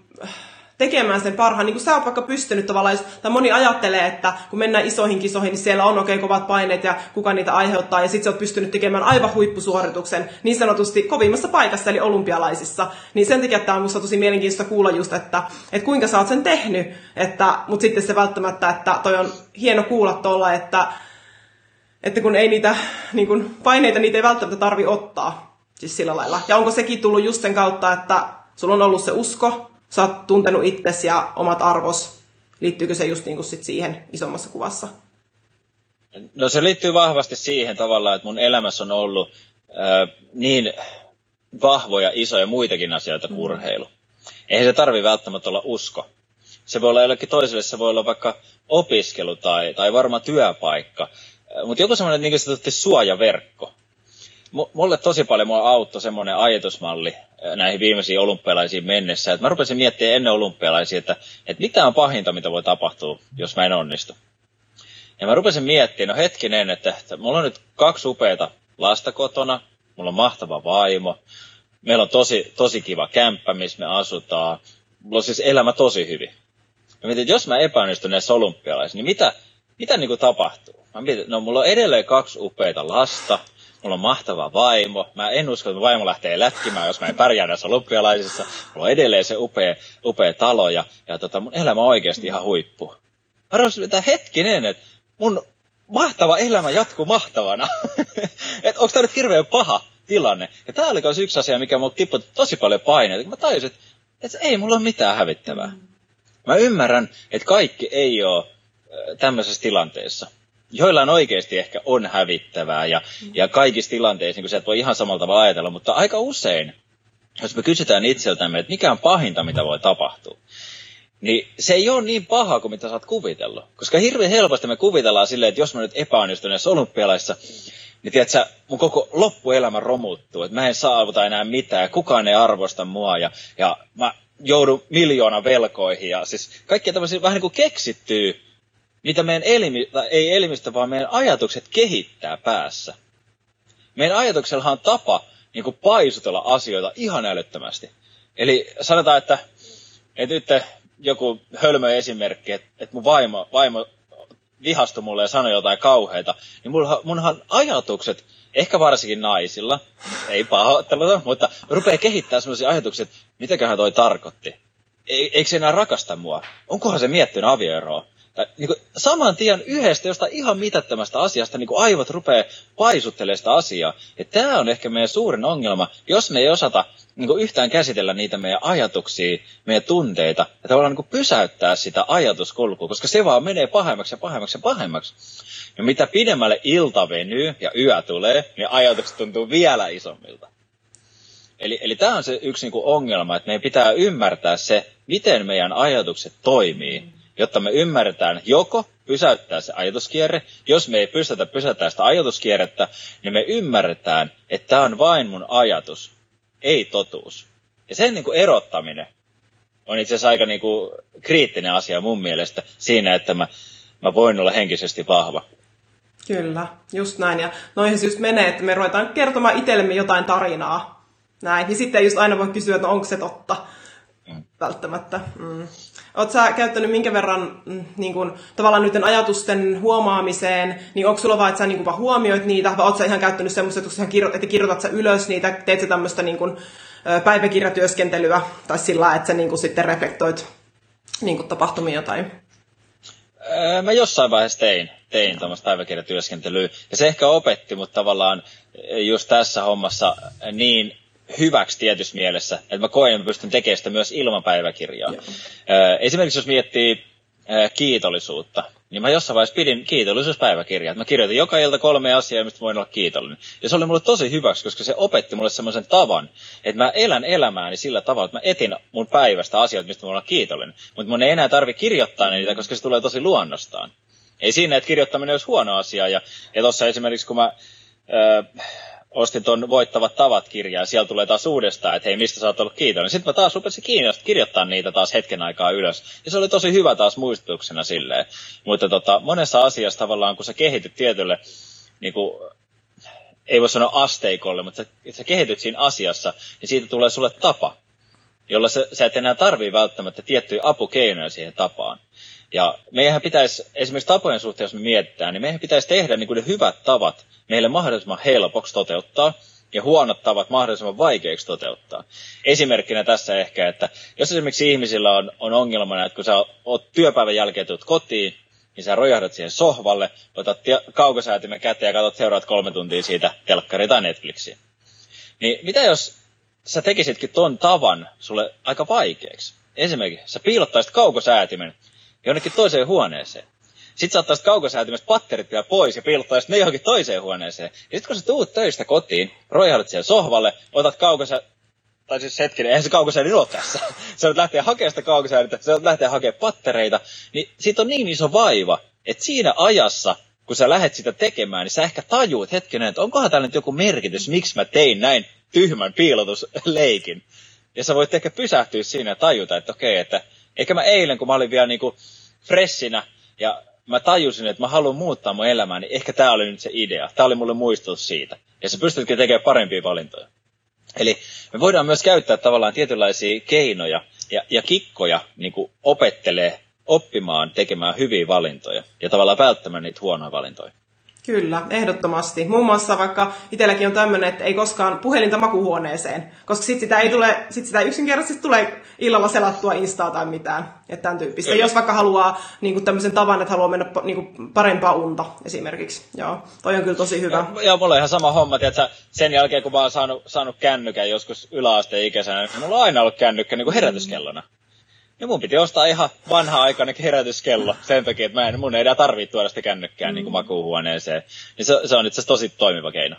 tekemään sen parhaan, niin kuin sä oot vaikka pystynyt tavallaan, tai moni ajattelee, että kun mennään isoihin kisoihin, niin siellä on oikein kovat paineet ja kuka niitä aiheuttaa, ja sitten sä oot pystynyt tekemään aivan huippusuorituksen niin sanotusti kovimmassa paikassa, eli olympialaisissa. Niin sen takia tämä on musta tosi mielenkiintoista kuulla just, että, että kuinka sä oot sen tehnyt, että, mutta sitten se välttämättä, että toi on hieno kuulla tuolla, että, että kun ei niitä niin kun paineita, niitä ei välttämättä tarvi ottaa, siis sillä lailla. Ja onko sekin tullut just sen kautta, että sulla on ollut se usko, sä oot tuntenut itsesi ja omat arvos. Liittyykö se just niin kuin sit siihen isommassa kuvassa? No se liittyy vahvasti siihen tavallaan, että mun elämässä on ollut äh, niin vahvoja, isoja muitakin asioita kuin mm. urheilu. Eihän se tarvi välttämättä olla usko. Se voi olla jollekin toiselle, se voi olla vaikka opiskelu tai, tai varma työpaikka. Mutta joku semmoinen niin suojaverkko mulle tosi paljon mua auttoi semmoinen ajatusmalli näihin viimeisiin olympialaisiin mennessä, että mä rupesin miettimään ennen olympialaisia, että, että mitä on pahinta, mitä voi tapahtua, jos mä en onnistu. Ja mä rupesin miettimään, no hetkinen, että, että mulla on nyt kaksi upeata lasta kotona, mulla on mahtava vaimo, meillä on tosi, tosi kiva kämppä, missä me asutaan, mulla on siis elämä tosi hyvin. Mä mietin, että jos mä epäonnistun näissä olympialaisissa, niin mitä, mitä niin kuin tapahtuu? Mä mietin, no mulla on edelleen kaksi upeita lasta, mulla on mahtava vaimo. Mä en usko, että vaimo lähtee lätkimään, jos mä en pärjää näissä olympialaisissa. Mulla on edelleen se upea, upea talo ja, ja tota, mun elämä on oikeasti ihan huippu. Mä että hetkinen, että mun mahtava elämä jatkuu mahtavana. että onko tämä nyt hirveän paha tilanne? Ja tää oli myös yksi asia, mikä mulla tippui tosi paljon paineita. Mä tajusin, että, että ei mulla ole mitään hävittävää. Mä ymmärrän, että kaikki ei ole tämmöisessä tilanteessa joillain oikeasti ehkä on hävittävää ja, mm. ja kaikissa tilanteissa niin sä et voi ihan samalla tavalla ajatella, mutta aika usein, jos me kysytään itseltämme, että mikä on pahinta, mitä voi tapahtua, niin se ei ole niin paha kuin mitä sä oot kuvitellut. Koska hirveän helposti me kuvitellaan silleen, että jos mä nyt epäonnistun näissä olympialaissa, niin tiedätkö, mun koko loppuelämä romuttuu, että mä en saavuta enää mitään, kukaan ei arvosta mua ja, ja mä joudun miljoona velkoihin ja siis kaikkia tämmöisiä vähän niin kuin keksittyy mitä meidän elimi, ei elimistö, vaan meidän ajatukset kehittää päässä. Meidän ajatuksellahan on tapa niin kuin paisutella asioita ihan älyttömästi. Eli sanotaan, että, että nyt joku hölmö esimerkki, että, että mun vaimo, vaimo vihastui mulle ja sanoi jotain kauheita, niin munhan, munhan ajatukset, ehkä varsinkin naisilla, ei pahoitteluta, mutta rupeaa kehittämään sellaisia ajatuksia, että mitäköhän toi tarkoitti. E, eikö se enää rakasta mua? Onkohan se miettinyt avioeroa? Tai niin kuin, saman tien yhdestä jostain ihan mitättömästä asiasta niin kuin aivot rupeaa paisuttelemaan sitä asiaa. Ja tämä on ehkä meidän suurin ongelma, jos me ei osata niin kuin yhtään käsitellä niitä meidän ajatuksia, meidän tunteita, ja tavallaan niin kuin pysäyttää sitä ajatuskulkua, koska se vaan menee pahemmaksi ja pahemmaksi ja pahemmaksi. Ja mitä pidemmälle ilta venyy ja yö tulee, niin ajatukset tuntuu vielä isommilta. Eli, eli tämä on se yksi niin kuin ongelma, että meidän pitää ymmärtää se, miten meidän ajatukset toimii jotta me ymmärretään joko pysäyttää se ajatuskierre. Jos me ei pystytä pysäyttämään sitä ajatuskierrettä, niin me ymmärretään, että tämä on vain mun ajatus, ei totuus. Ja sen niin kuin erottaminen on itse asiassa aika niin kuin kriittinen asia mun mielestä siinä, että mä, mä voin olla henkisesti vahva. Kyllä, just näin. Ja noihin se just menee, että me ruvetaan kertomaan itsellemme jotain tarinaa. Näin. Ja sitten just aina voi kysyä, että no onko se totta. välttämättä. Mm. Oletko sä käyttänyt minkä verran mm, niin kun, tavallaan nyt ajatusten huomaamiseen, niin onko sulla vaan, että sä niin vaan huomioit niitä, vai oletko sä ihan käyttänyt semmoista, että, kirjo- että kirjoitat sä ylös niitä, teet sä tämmöistä niin kun, päiväkirjatyöskentelyä, tai sillä että sä niin kun, sitten reflektoit niin kun, tapahtumia tai... Mä jossain vaiheessa tein, tein tuommoista päiväkirjatyöskentelyä, ja se ehkä opetti, mutta tavallaan just tässä hommassa niin hyväksi tietyssä mielessä, että mä koen, että mä pystyn tekemään sitä myös ilman päiväkirjaa. Joo. Esimerkiksi jos miettii kiitollisuutta, niin mä jossain vaiheessa pidin kiitollisuuspäiväkirjaa. Mä kirjoitin joka ilta kolme asiaa, mistä voin olla kiitollinen. Ja se oli mulle tosi hyväksi, koska se opetti mulle semmoisen tavan, että mä elän elämääni sillä tavalla, että mä etin mun päivästä asioita, mistä voin olla kiitollinen. Mutta mun ei enää tarvi kirjoittaa niitä, koska se tulee tosi luonnostaan. Ei siinä, että kirjoittaminen olisi huono asia. Ja, ja tuossa esimerkiksi, kun mä... Öö, ostin tuon Voittavat tavat kirjaa, ja siellä tulee taas uudestaan, että hei, mistä sä oot ollut kiitollinen. Sitten mä taas rupesin kirjoittaa niitä taas hetken aikaa ylös. Ja se oli tosi hyvä taas muistutuksena silleen. Mutta tota, monessa asiassa tavallaan, kun sä kehityt tietylle, niin kuin, ei voi sanoa asteikolle, mutta sä, sä kehityt siinä asiassa, niin siitä tulee sulle tapa, jolla sä, sä et enää tarvii välttämättä tiettyjä apukeinoja siihen tapaan. Ja meidän pitäisi, esimerkiksi tapojen suhteen, jos me mietitään, niin meidän pitäisi tehdä niin kuin ne hyvät tavat meille mahdollisimman helpoksi toteuttaa ja huonot tavat mahdollisimman vaikeiksi toteuttaa. Esimerkkinä tässä ehkä, että jos esimerkiksi ihmisillä on, on ongelmana, että kun sä oot työpäivän jälkeen tulet kotiin, niin sä rojahdat siihen sohvalle, otat kaukosäätimen käteen ja katsot seuraat kolme tuntia siitä telkkari tai Netflixiä. Niin mitä jos sä tekisitkin ton tavan sulle aika vaikeaksi? Esimerkiksi sä piilottaisit kaukosäätimen jonnekin toiseen huoneeseen. Sitten sä ottaisit kaukosäätimestä patterit vielä pois ja piilottaisit ne johonkin toiseen huoneeseen. Ja sitten kun sä tuut töistä kotiin, roihaudat siellä sohvalle, otat kaukosä... Tai siis hetkinen, eihän se kaukosäädin ole tässä. Sä voit lähteä hakemaan sitä kaukosäädintä, sä voit lähteä hakemaan pattereita. Niin siitä on niin iso vaiva, että siinä ajassa, kun sä lähdet sitä tekemään, niin sä ehkä tajuut hetkinen, että onkohan täällä nyt joku merkitys, miksi mä tein näin tyhmän piilotusleikin. Ja sä voit ehkä pysähtyä siinä ja tajuta, että okei, että eikä mä eilen, kun mä olin vielä niinku freshinä ja mä tajusin, että mä haluan muuttaa mun elämää, niin ehkä tämä oli nyt se idea. Tämä oli mulle muistutus siitä. Ja sä pystytkin tekemään parempia valintoja. Eli me voidaan myös käyttää tavallaan tietynlaisia keinoja ja, ja kikkoja niin opettelee oppimaan tekemään hyviä valintoja ja tavallaan välttämään niitä huonoja valintoja. Kyllä, ehdottomasti. Muun muassa vaikka itselläkin on tämmöinen, että ei koskaan puhelinta makuhuoneeseen, koska sit sitä ei tule, sit sitä yksinkertaisesti tulee illalla selattua instaa tai mitään, että tämän tyyppistä. Jos vaikka haluaa niin kuin tämmöisen tavan, että haluaa mennä niin kuin parempaa unta esimerkiksi. Joo, toi on kyllä tosi hyvä. Ja, ja mulla on ihan sama homma, että sen jälkeen kun mä oon saanut, saanut kännykän joskus yläasteen ikäisenä, niin mulla on aina ollut kännykkä niin kuin herätyskellona. Mm. Ja mun piti ostaa ihan vanha-aikainen herätyskello sen takia, että mä en, mun ei enää tarvitse tuoda sitä kännykkää mm. niin kuin makuuhuoneeseen. Niin se, se on itse asiassa tosi toimiva keino.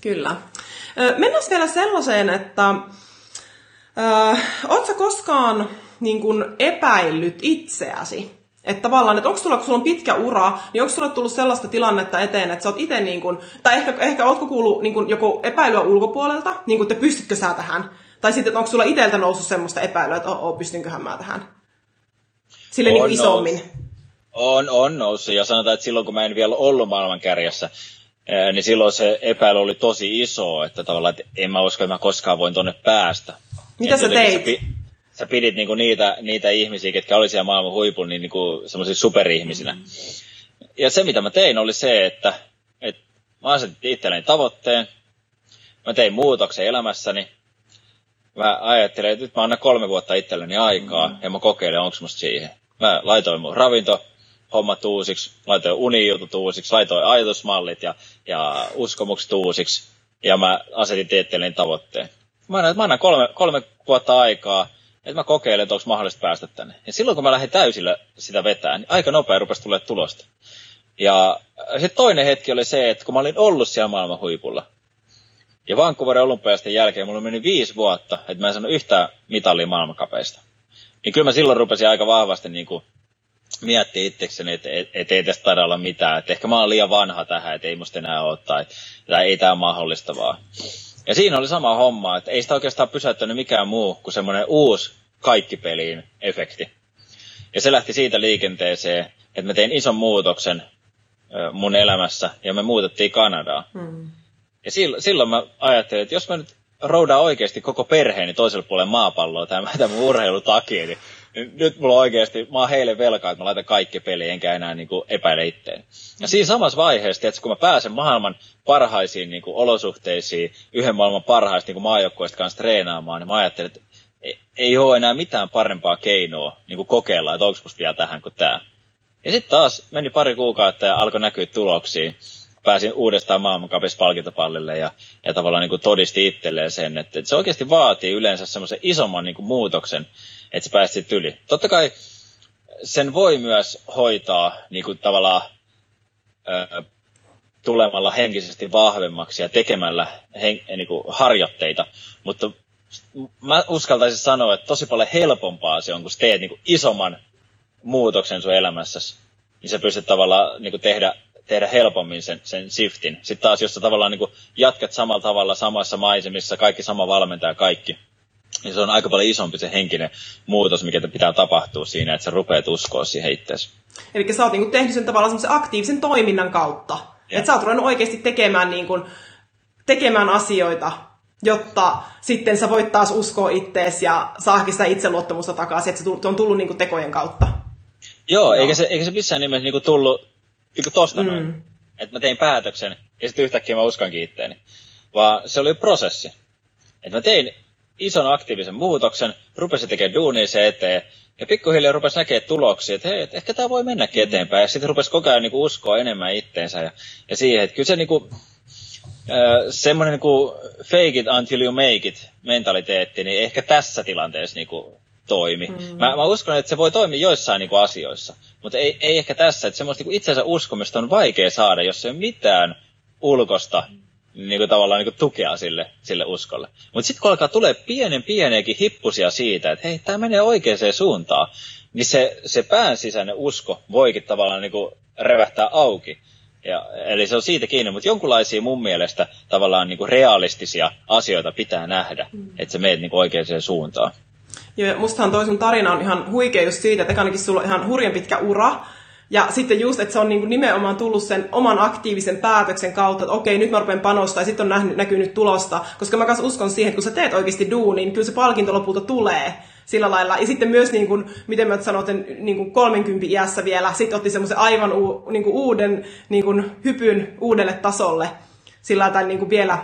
Kyllä. Mennään vielä sellaiseen, että äh, ootko koskaan niin kun, epäillyt itseäsi? Että tavallaan, että onko sulla, kun sulla on pitkä ura, niin onko sulla tullut sellaista tilannetta eteen, että sä oot itse niin kun, tai ehkä, ehkä ootko kuullut niin kun, joku epäilyä ulkopuolelta, niin kun, että pystytkö sä tähän? Tai sitten, onko sulla itseltä noussut semmoista epäilyä, että oh, pystynköhän mä tähän? Sille niin isommin. On, on noussut. Ja sanotaan, että silloin kun mä en vielä ollut maailman kärjessä, niin silloin se epäily oli tosi iso, että tavallaan, että en mä usko, että mä koskaan voin tonne päästä. Mitä sä teit? Sä, sä pidit niinku niitä, niitä ihmisiä, ketkä oli siellä maailman huipulla, niin niinku semmoisia superihmisinä. Mm. Ja se, mitä mä tein, oli se, että, että mä asetin itselleni tavoitteen, mä tein muutoksen elämässäni, mä ajattelin, että nyt mä annan kolme vuotta itselleni aikaa mm. ja mä kokeilen, onko musta siihen. Mä laitoin mun ravinto hommat uusiksi, laitoin unijutut uusiksi, laitoin ajatusmallit ja, ja uskomukset uusiksi ja mä asetin itselleni tavoitteen. Mä annan, mä annan kolme, kolme vuotta aikaa, että mä kokeilen, että onko mahdollista päästä tänne. Ja silloin kun mä lähdin täysillä sitä vetään, niin aika nopea rupesi tulee tulosta. Ja sitten toinen hetki oli se, että kun mä olin ollut siellä maailman huipulla, ja Vancouverin olympiasten jälkeen mulla meni viisi vuotta, että mä en saanut yhtään mitalia maailmankapeista. Niin kyllä mä silloin rupesin aika vahvasti niin kuin miettiä itsekseni, että et, et ei tästä taida olla mitään. Että ehkä mä oon liian vanha tähän, että ei musta enää ole tai, tai ei tämä mahdollista vaan. Ja siinä oli sama homma, että ei sitä oikeastaan pysäyttänyt mikään muu kuin semmoinen uusi kaikkipeliin efekti. Ja se lähti siitä liikenteeseen, että mä tein ison muutoksen mun elämässä ja me muutettiin Kanadaan. Hmm. Ja silloin, silloin mä ajattelin, että jos mä nyt roudaa oikeasti koko perheeni toiselle puolelle maapalloa tämän, tämän urheilun takia, niin nyt mulla oikeasti, mä oon heille velkaa, että mä laitan kaikki peliin, enkä enää niin kuin epäile itteen. Ja siinä samassa vaiheessa, että kun mä pääsen maailman parhaisiin niin kuin olosuhteisiin, yhden maailman parhaista niin maajoukkueista kanssa treenaamaan, niin mä ajattelin, että ei, ei ole enää mitään parempaa keinoa niin kuin kokeilla, että onko musta vielä tähän kuin tämä. Ja sitten taas meni pari kuukautta ja alkoi näkyä tuloksia. Pääsin uudestaan maailmankapissa palkintopallille ja, ja tavallaan niin kuin todisti itselleen sen, että, että se oikeasti vaatii yleensä semmoisen isomman niin kuin muutoksen, että sä pääsit yli. Totta kai sen voi myös hoitaa niin kuin tavallaan ö, tulemalla henkisesti vahvemmaksi ja tekemällä hen, niin kuin harjoitteita, mutta mä uskaltaisin sanoa, että tosi paljon helpompaa se on, kun sä teet niin kuin isomman muutoksen sun elämässäsi, niin sä pystyt tavallaan niin kuin tehdä, tehdä helpommin sen, sen shiftin. Sitten taas, jos sä tavallaan niin kuin jatkat samalla tavalla samassa maisemissa, kaikki sama valmentaja, kaikki, niin se on aika paljon isompi se henkinen muutos, mikä pitää tapahtua siinä, että sä rupeat uskoa siihen itseäsi. Eli sä oot niin kuin tehnyt sen tavallaan semmoisen aktiivisen toiminnan kautta. Että sä oot ruvennut oikeasti tekemään, niin kuin, tekemään asioita, jotta sitten sä voit taas uskoa ittees ja saakin sitä itseluottamusta takaisin, että se on tullut niin kuin tekojen kautta. Joo, eikä se, eikä se missään nimessä niinku tullut niinku tosta mm. noin. Että mä tein päätöksen ja sitten yhtäkkiä mä uskankin itteeni. Vaan se oli prosessi. Että mä tein ison aktiivisen muutoksen, rupesin tekemään duunia se eteen, ja pikkuhiljaa rupesi näkemään tuloksia, että hei, että ehkä tämä voi mennäkin mm. eteenpäin. Ja sitten rupesi koko ajan niinku uskoa enemmän itteensä ja, ja siihen, että kyllä se niinku, semmoinen niinku fake it until you make it mentaliteetti, niin ehkä tässä tilanteessa niinku toimi. Mm. Mä, mä uskon, että se voi toimia joissain niin kuin, asioissa, mutta ei, ei ehkä tässä. Että semmoista niin itsensä uskomista on vaikea saada, jos ei ole mitään ulkosta niin kuin, tavallaan niin kuin, tukea sille, sille uskolle. Mutta sitten kun alkaa tulee pienen pieniäkin hippusia siitä, että hei, tämä menee oikeaan suuntaan, niin se, se pään sisäinen usko voikin tavallaan niin kuin, revähtää auki. Ja, eli se on siitä kiinni, mutta jonkunlaisia mun mielestä tavallaan niin kuin realistisia asioita pitää nähdä, mm. että se meet niin kuin oikeaan suuntaan. Ja mustahan toi sun tarina on ihan huikea just siitä, että ekanakin sulla on ihan hurjan pitkä ura. Ja sitten just, että se on niinku nimenomaan tullut sen oman aktiivisen päätöksen kautta, että okei, nyt mä rupean panostaa ja sitten on nähnyt, näkynyt tulosta. Koska mä kanssa uskon siihen, että kun sä teet oikeasti duunin, niin kyllä se palkinto lopulta tulee sillä lailla. Ja sitten myös, niin kuin, miten mä sanon, että niin kuin 30 iässä vielä, sitten otti semmoisen aivan u, niin kuin uuden niin kuin hypyn uudelle tasolle. Sillä lailla niin kuin vielä,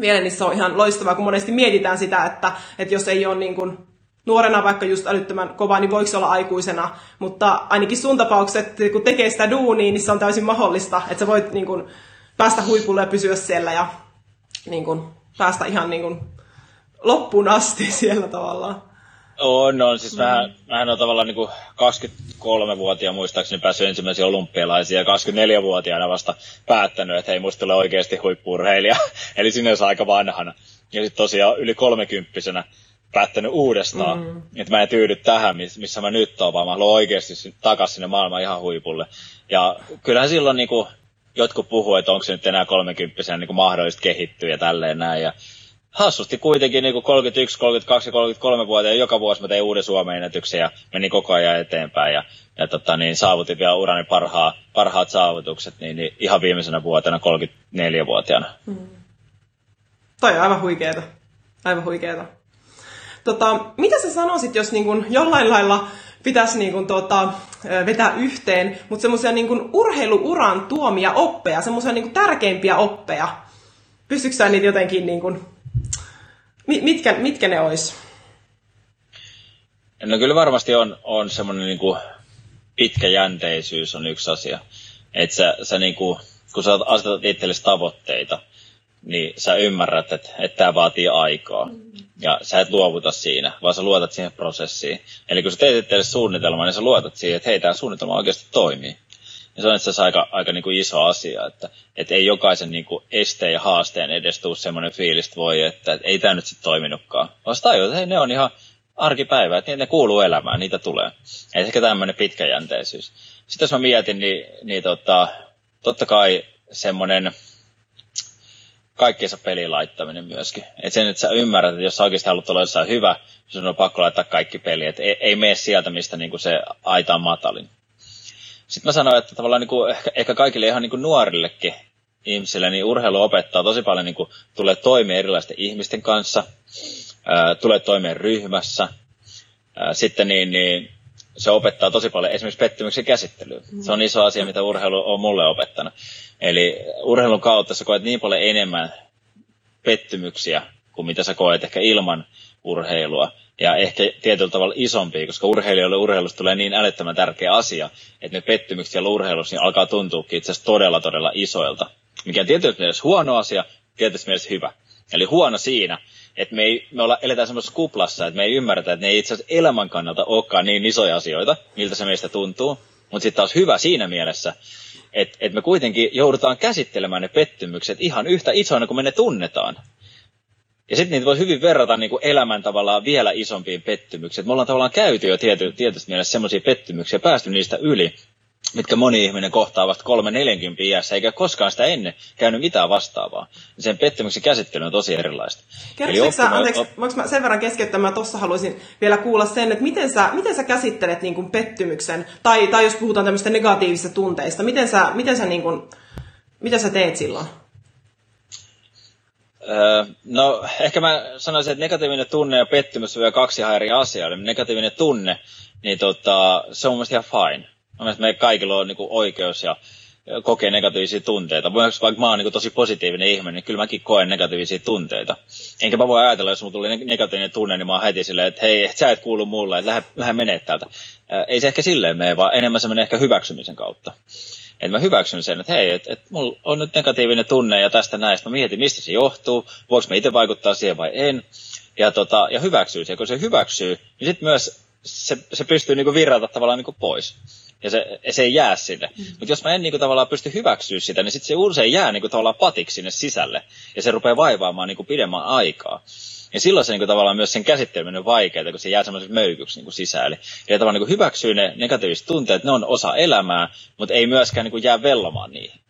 vielä niin se on ihan loistavaa, kun monesti mietitään sitä, että, että jos ei ole niin kuin nuorena vaikka just älyttömän kova, niin voiko se olla aikuisena. Mutta ainakin sun tapaukset, kun tekee sitä duunia, niin se on täysin mahdollista, että sä voit niin kuin, päästä huipulle ja pysyä siellä ja niin kuin, päästä ihan niin kuin, loppuun asti siellä tavallaan. On, on. Siis mm. mähän, mähän on tavallaan niin 23-vuotiaan muistaakseni päässyt ensimmäisiä olympialaisia ja 24-vuotiaana vasta päättänyt, että hei, musta tulee oikeasti huippurheilija. Eli sinne aika vanhana. Ja sitten tosiaan yli kolmekymppisenä päättänyt uudestaan. Mm. Että mä en tyydy tähän, missä mä nyt oon, vaan mä haluan oikeasti takaisin sinne maailman ihan huipulle. Ja kyllähän silloin niin kuin, jotkut puhuu, että onko se nyt enää 30 niin mahdollista kehittyä ja tälleen näin. Ja hassusti kuitenkin niin kuin 31, 32 33 vuotta ja joka vuosi mä tein uuden Suomen ennätyksen ja menin koko ajan eteenpäin ja, ja tota, niin saavutin vielä urani parhaa, parhaat saavutukset niin, niin ihan viimeisenä vuotena 34-vuotiaana. Mm. Toi on aivan huikeeta. Aivan huikeeta. Tota, mitä sä sanoisit, jos niin kun jollain lailla pitäisi niin kun, tota, vetää yhteen, mutta semmoisia niin urheiluuran tuomia oppeja, semmoisia niin tärkeimpiä oppeja. Pystytkö sä niitä jotenkin, niin kun, mitkä, mitkä ne olisi? No kyllä varmasti on, on semmoinen niin pitkäjänteisyys on yksi asia. Että sä, sä niin kuin, kun sä asetat itsellesi tavoitteita, niin sä ymmärrät, että, että tämä vaatii aikaa. Mm. Ja sä et luovuta siinä, vaan sä luotat siihen prosessiin. Eli kun sä teet itselle suunnitelman, niin sä luotat siihen, että hei, tämä suunnitelma oikeasti toimii. Ja se on itse asiassa aika, aika niin kuin iso asia, että, että ei jokaisen niin kuin esteen ja haasteen edes tule semmoinen fiilis, että voi, että, että ei tämä nyt sitten toiminutkaan. Vaan tajua, että hei, ne on ihan arkipäivä, että ne kuuluu elämään, niitä tulee. Ei ehkä tämmöinen pitkäjänteisyys. Sitten jos mä mietin, niin, niin tota, totta kai semmoinen kaikkiensa peliin laittaminen myöskin. Et sen, että sä ymmärrät, että jos sä oikeasti haluat olla jossain hyvä, sun on pakko laittaa kaikki peli. Et ei, ei mene sieltä, mistä niinku se aita on matalin. Sitten mä sanoin, että tavallaan niinku, ehkä, ehkä kaikille ihan niinku nuorillekin ihmisille, niin urheilu opettaa tosi paljon, niin kuin, tulee toimeen erilaisten ihmisten kanssa, ää, tulee toimeen ryhmässä. Ää, sitten niin, niin se opettaa tosi paljon esimerkiksi pettymyksen käsittelyä. Se on iso asia, mitä urheilu on mulle opettanut. Eli urheilun kautta sä koet niin paljon enemmän pettymyksiä kuin mitä sä koet ehkä ilman urheilua. Ja ehkä tietyllä tavalla isompi, koska urheilijoille urheilusta tulee niin älyttömän tärkeä asia, että ne pettymykset siellä urheilussa niin alkaa tuntua itse asiassa todella todella isoilta. Mikä on tietysti mielessä huono asia, tietysti mielessä hyvä. Eli huono siinä, että me, ei, me olla, eletään semmoisessa kuplassa, että me ei ymmärretä, että ne ei itse asiassa elämän kannalta olekaan niin isoja asioita, miltä se meistä tuntuu. Mutta sitten taas hyvä siinä mielessä, että et me kuitenkin joudutaan käsittelemään ne pettymykset ihan yhtä isoina kuin me ne tunnetaan. Ja sitten niitä voi hyvin verrata niin kuin elämän tavallaan vielä isompiin pettymyksiin. Me ollaan tavallaan käyty jo tiety, tietysti mielessä semmoisia pettymyksiä, päästy niistä yli, mitkä moni ihminen kohtaa vasta kolme neljänkin iässä, eikä koskaan sitä ennen käynyt mitään vastaavaa. Sen pettymyksen käsittely on tosi erilaista. Kertoisitko sä, anteeksi, voinko mä sen verran keskeyttämään, tuossa haluaisin vielä kuulla sen, että miten sä, miten sä käsittelet niin kuin pettymyksen, tai, tai jos puhutaan tämmöistä negatiivisista tunteista, miten sä, miten sä, niin kuin, mitä sä teet silloin? Öö, no, ehkä mä sanoisin, että negatiivinen tunne ja pettymys on vielä kaksi ihan eri asiaa. Eli negatiivinen tunne, niin tota, se on mun mielestä ihan fine. Mun mielestä me kaikilla on niin kuin, oikeus ja kokee negatiivisia tunteita. Vaikka mä oon niin tosi positiivinen ihminen, niin kyllä mäkin koen negatiivisia tunteita. Enkä mä voi ajatella, jos mulla tuli negatiivinen tunne, niin mä oon heti silleen, että hei, sä et kuulu mulle, että lähde, lähde menee täältä. Ei se ehkä silleen mene, vaan enemmän se menee ehkä hyväksymisen kautta että mä hyväksyn sen, että hei, että et mulla on nyt negatiivinen tunne ja tästä näistä. Mä mietin, mistä se johtuu, voiko mä itse vaikuttaa siihen vai en. Ja, tota, ja hyväksyy se. Ja kun se hyväksyy, niin sitten myös se, se pystyy niinku virrata tavallaan niinku pois. Ja se, se ei jää sinne. Mm. Mutta jos mä en niinku tavallaan pysty hyväksyä sitä, niin sitten se usein jää niinku tavallaan patiksi sinne sisälle. Ja se rupeaa vaivaamaan niinku pidemmän aikaa. Ja silloin se niin kuin, tavallaan myös sen käsitteleminen on vaikeaa, kun se jää semmoiseksi möykyksi niin kuin sisään. Eli, eli tavallaan niin kuin hyväksyy ne negatiiviset tunteet, ne on osa elämää, mutta ei myöskään niin kuin, jää vellomaan niihin.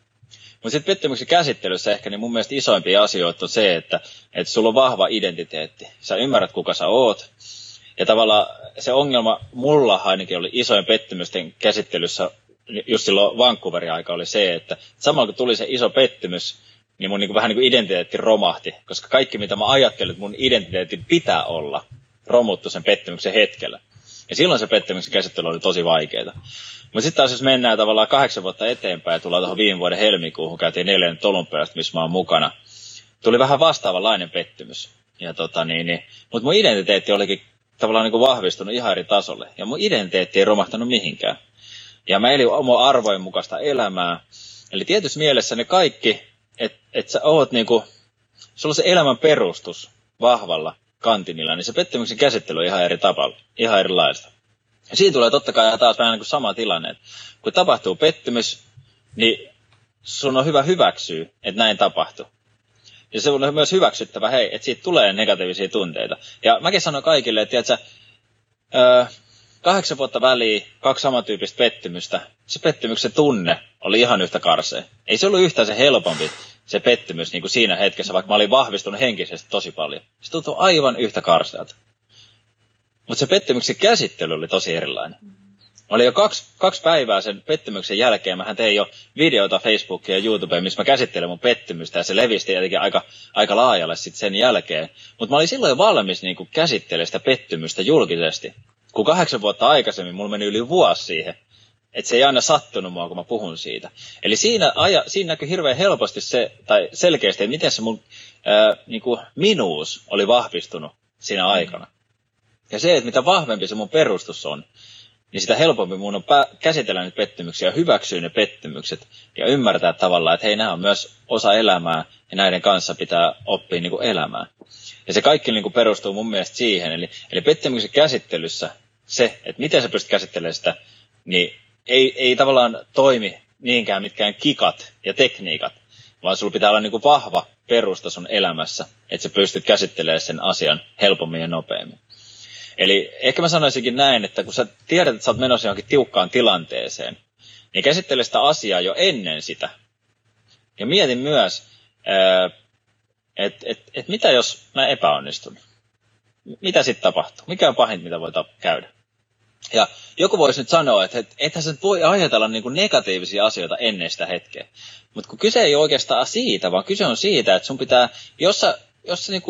Mutta sitten pettymyksen käsittelyssä ehkä niin mun mielestä isoimpia asioita on se, että, että sulla on vahva identiteetti. Sä ymmärrät, kuka sä oot. Ja tavallaan se ongelma mulla ainakin oli isojen pettymysten käsittelyssä just silloin Vancouverin aika oli se, että samalla kun tuli se iso pettymys, niin mun niin kuin, vähän niin kuin identiteetti romahti, koska kaikki mitä mä ajattelin, että mun identiteetin pitää olla, romuttu sen pettymyksen hetkellä. Ja silloin se pettymyksen käsittely oli tosi vaikeaa. Mutta sitten taas jos mennään tavallaan kahdeksan vuotta eteenpäin ja tullaan tuohon viime vuoden helmikuuhun, käytiin neljän olympiasta, missä mä oon mukana, tuli vähän vastaavanlainen pettymys. Ja tota niin, niin, mutta mun identiteetti olikin tavallaan niin kuin vahvistunut ihan eri tasolle. Ja mun identiteetti ei romahtanut mihinkään. Ja mä elin oma arvojen mukaista elämää. Eli tietyssä mielessä ne kaikki että et sä oot niinku, sulla on se elämän perustus vahvalla kantinilla, niin se pettymyksen käsittely on ihan eri tavalla, ihan erilaista. Ja siinä tulee totta kai taas vähän niin kuin sama tilanne, että kun tapahtuu pettymys, niin sun on hyvä hyväksyä, että näin tapahtuu. Ja se on myös hyväksyttävä, hei, että siitä tulee negatiivisia tunteita. Ja mäkin sanon kaikille, että tiedätkö, öö, kahdeksan vuotta väliin, kaksi samantyyppistä pettymystä, se pettymyksen tunne oli ihan yhtä karsea. Ei se ollut yhtään se helpompi se pettymys niin kuin siinä hetkessä, vaikka mä olin vahvistunut henkisesti tosi paljon. Se tuntui aivan yhtä karsealta. Mutta se pettymyksen käsittely oli tosi erilainen. Oli jo kaksi, kaksi päivää sen pettymyksen jälkeen. Mähän tein jo videota Facebookia ja YouTubeen, missä mä käsittelen mun pettymystä. Ja se levisti tietenkin aika, aika laajalle sitten sen jälkeen. Mutta mä olin silloin jo valmis niin käsittelemään sitä pettymystä julkisesti kun kahdeksan vuotta aikaisemmin mulla meni yli vuosi siihen, että se ei aina sattunut mua, kun mä puhun siitä. Eli siinä, aja, siinä näkyy hirveän helposti se, tai selkeästi, että miten se mun ää, niin kuin minuus oli vahvistunut siinä aikana. Ja se, että mitä vahvempi se mun perustus on, niin sitä helpompi mun on pä- käsitellä niitä pettymyksiä, hyväksyä ne pettymykset ja ymmärtää tavallaan, että hei, nämä on myös osa elämää ja näiden kanssa pitää oppia niin kuin elämään. Ja se kaikki niin kuin perustuu mun mielestä siihen, eli, eli pettymyksen käsittelyssä se, että miten sä pystyt käsittelemään sitä, niin ei, ei tavallaan toimi niinkään mitkään kikat ja tekniikat, vaan sulla pitää olla niin kuin vahva perusta sun elämässä, että sä pystyt käsittelemään sen asian helpommin ja nopeammin. Eli ehkä mä sanoisinkin näin, että kun sä tiedät, että sä oot menossa johonkin tiukkaan tilanteeseen, niin käsittele sitä asiaa jo ennen sitä. Ja mietin myös, että et, et mitä jos mä epäonnistun? Mitä sitten tapahtuu? Mikä on pahin, mitä voi käydä? Ja joku voisi nyt sanoa, että et, ethän sä voi ajatella niin negatiivisia asioita ennen sitä hetkeä. Mutta kun kyse ei oikeastaan siitä, vaan kyse on siitä, että sun pitää, jos sä, jos sä niin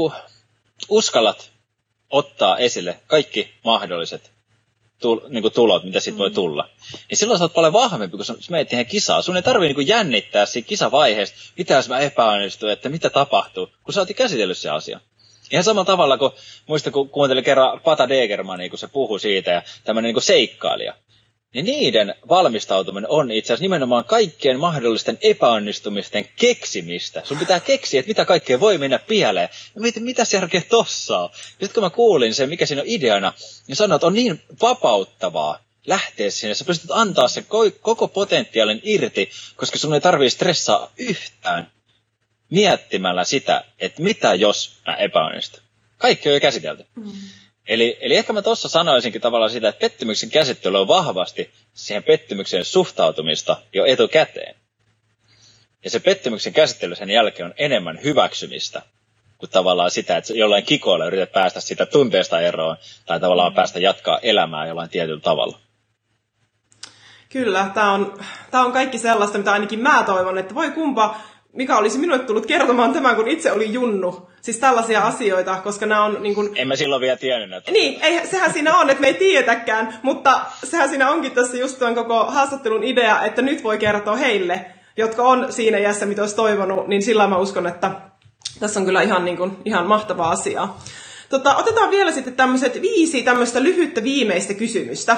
uskallat ottaa esille kaikki mahdolliset tul, niin kuin tulot, mitä siitä mm. voi tulla. Niin silloin sä oot paljon vahvempi, kun sä menet ihan kisaan. Sun ei tarvii niin jännittää siinä kisavaiheesta, mitä jos mä epäonnistun, että mitä tapahtuu, kun sä oot käsitellyt se asia. Ihan samalla tavalla kuin, muista kun kuuntelin kerran Pata Degermania, kun se puhui siitä, ja tämmöinen niin seikkailija niin niiden valmistautuminen on itse asiassa nimenomaan kaikkien mahdollisten epäonnistumisten keksimistä. Sun pitää keksiä, että mitä kaikkea voi mennä pieleen. Ja mietin, mitä järkeä tossa on. Sitten kun mä kuulin sen, mikä siinä on ideana, niin sanoin, että on niin vapauttavaa lähteä sinne. Sä pystyt antaa sen koko potentiaalin irti, koska sun ei tarvii stressaa yhtään miettimällä sitä, että mitä jos mä epäonnistun. Kaikki on jo käsitelty. Mm. Eli, eli ehkä mä tuossa sanoisinkin tavallaan sitä, että pettymyksen käsittely on vahvasti siihen pettymykseen suhtautumista jo etukäteen. Ja se pettymyksen käsittely sen jälkeen on enemmän hyväksymistä kuin tavallaan sitä, että jollain kikoilla yrität päästä sitä tunteesta eroon tai tavallaan mm. päästä jatkaa elämää jollain tietyllä tavalla. Kyllä, tämä on, on kaikki sellaista, mitä ainakin mä toivon, että voi kumpa mikä olisi minulle tullut kertomaan tämän, kun itse oli junnu. Siis tällaisia asioita, koska nämä on niin kuin... En mä silloin vielä tiennyt näitä. Niin, ei, sehän siinä on, että me ei tiedetäkään, mutta sehän siinä onkin tässä just tuon koko haastattelun idea, että nyt voi kertoa heille, jotka on siinä iässä, mitä olisi toivonut, niin sillä mä uskon, että tässä on kyllä ihan, niin kuin, ihan mahtava asia. Tota, otetaan vielä sitten tämmöiset viisi tämmöistä lyhyttä viimeistä kysymystä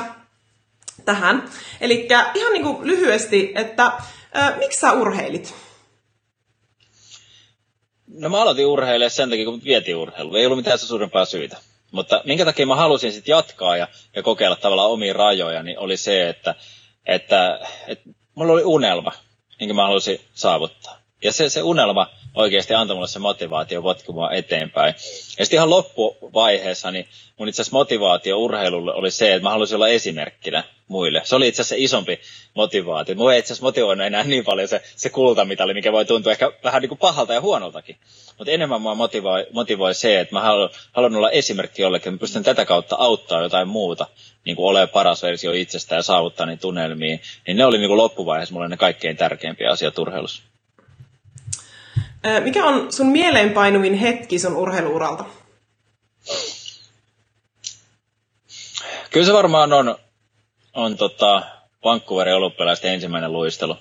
tähän. Eli ihan niin kuin lyhyesti, että äh, miksi sä urheilit? No mä aloitin urheilemaan sen takia, kun vietiin urheilu. Ei ollut mitään suurempaa syytä. Mutta minkä takia mä halusin sitten jatkaa ja, ja kokeilla tavallaan omia rajoja, niin oli se, että, että, että mulla oli unelma, minkä mä halusin saavuttaa. Ja se, se unelma oikeasti antoi mulle se motivaatio potkumaan eteenpäin. Ja sitten ihan loppuvaiheessa, niin mun itse asiassa motivaatio urheilulle oli se, että mä halusin olla esimerkkinä muille. Se oli itse asiassa isompi motivaatio. Mua ei itse asiassa motivoinut enää niin paljon se, se kultamitali, mikä voi tuntua ehkä vähän niin kuin pahalta ja huonoltakin. Mutta enemmän mua motivoi, motivoi se, että mä haluan, haluan olla esimerkki jollekin, mä pystyn tätä kautta auttaa jotain muuta, niin kuin ole paras versio itsestä ja saavuttaa niitä tunnelmia. Niin ne oli niin kuin loppuvaiheessa mulle ne kaikkein tärkeimpiä asiat urheilussa. Mikä on sun mieleenpainuvin hetki sun urheiluuralta? Kyllä se varmaan on, on tota Vancouverin olympialaisten ensimmäinen luistelu.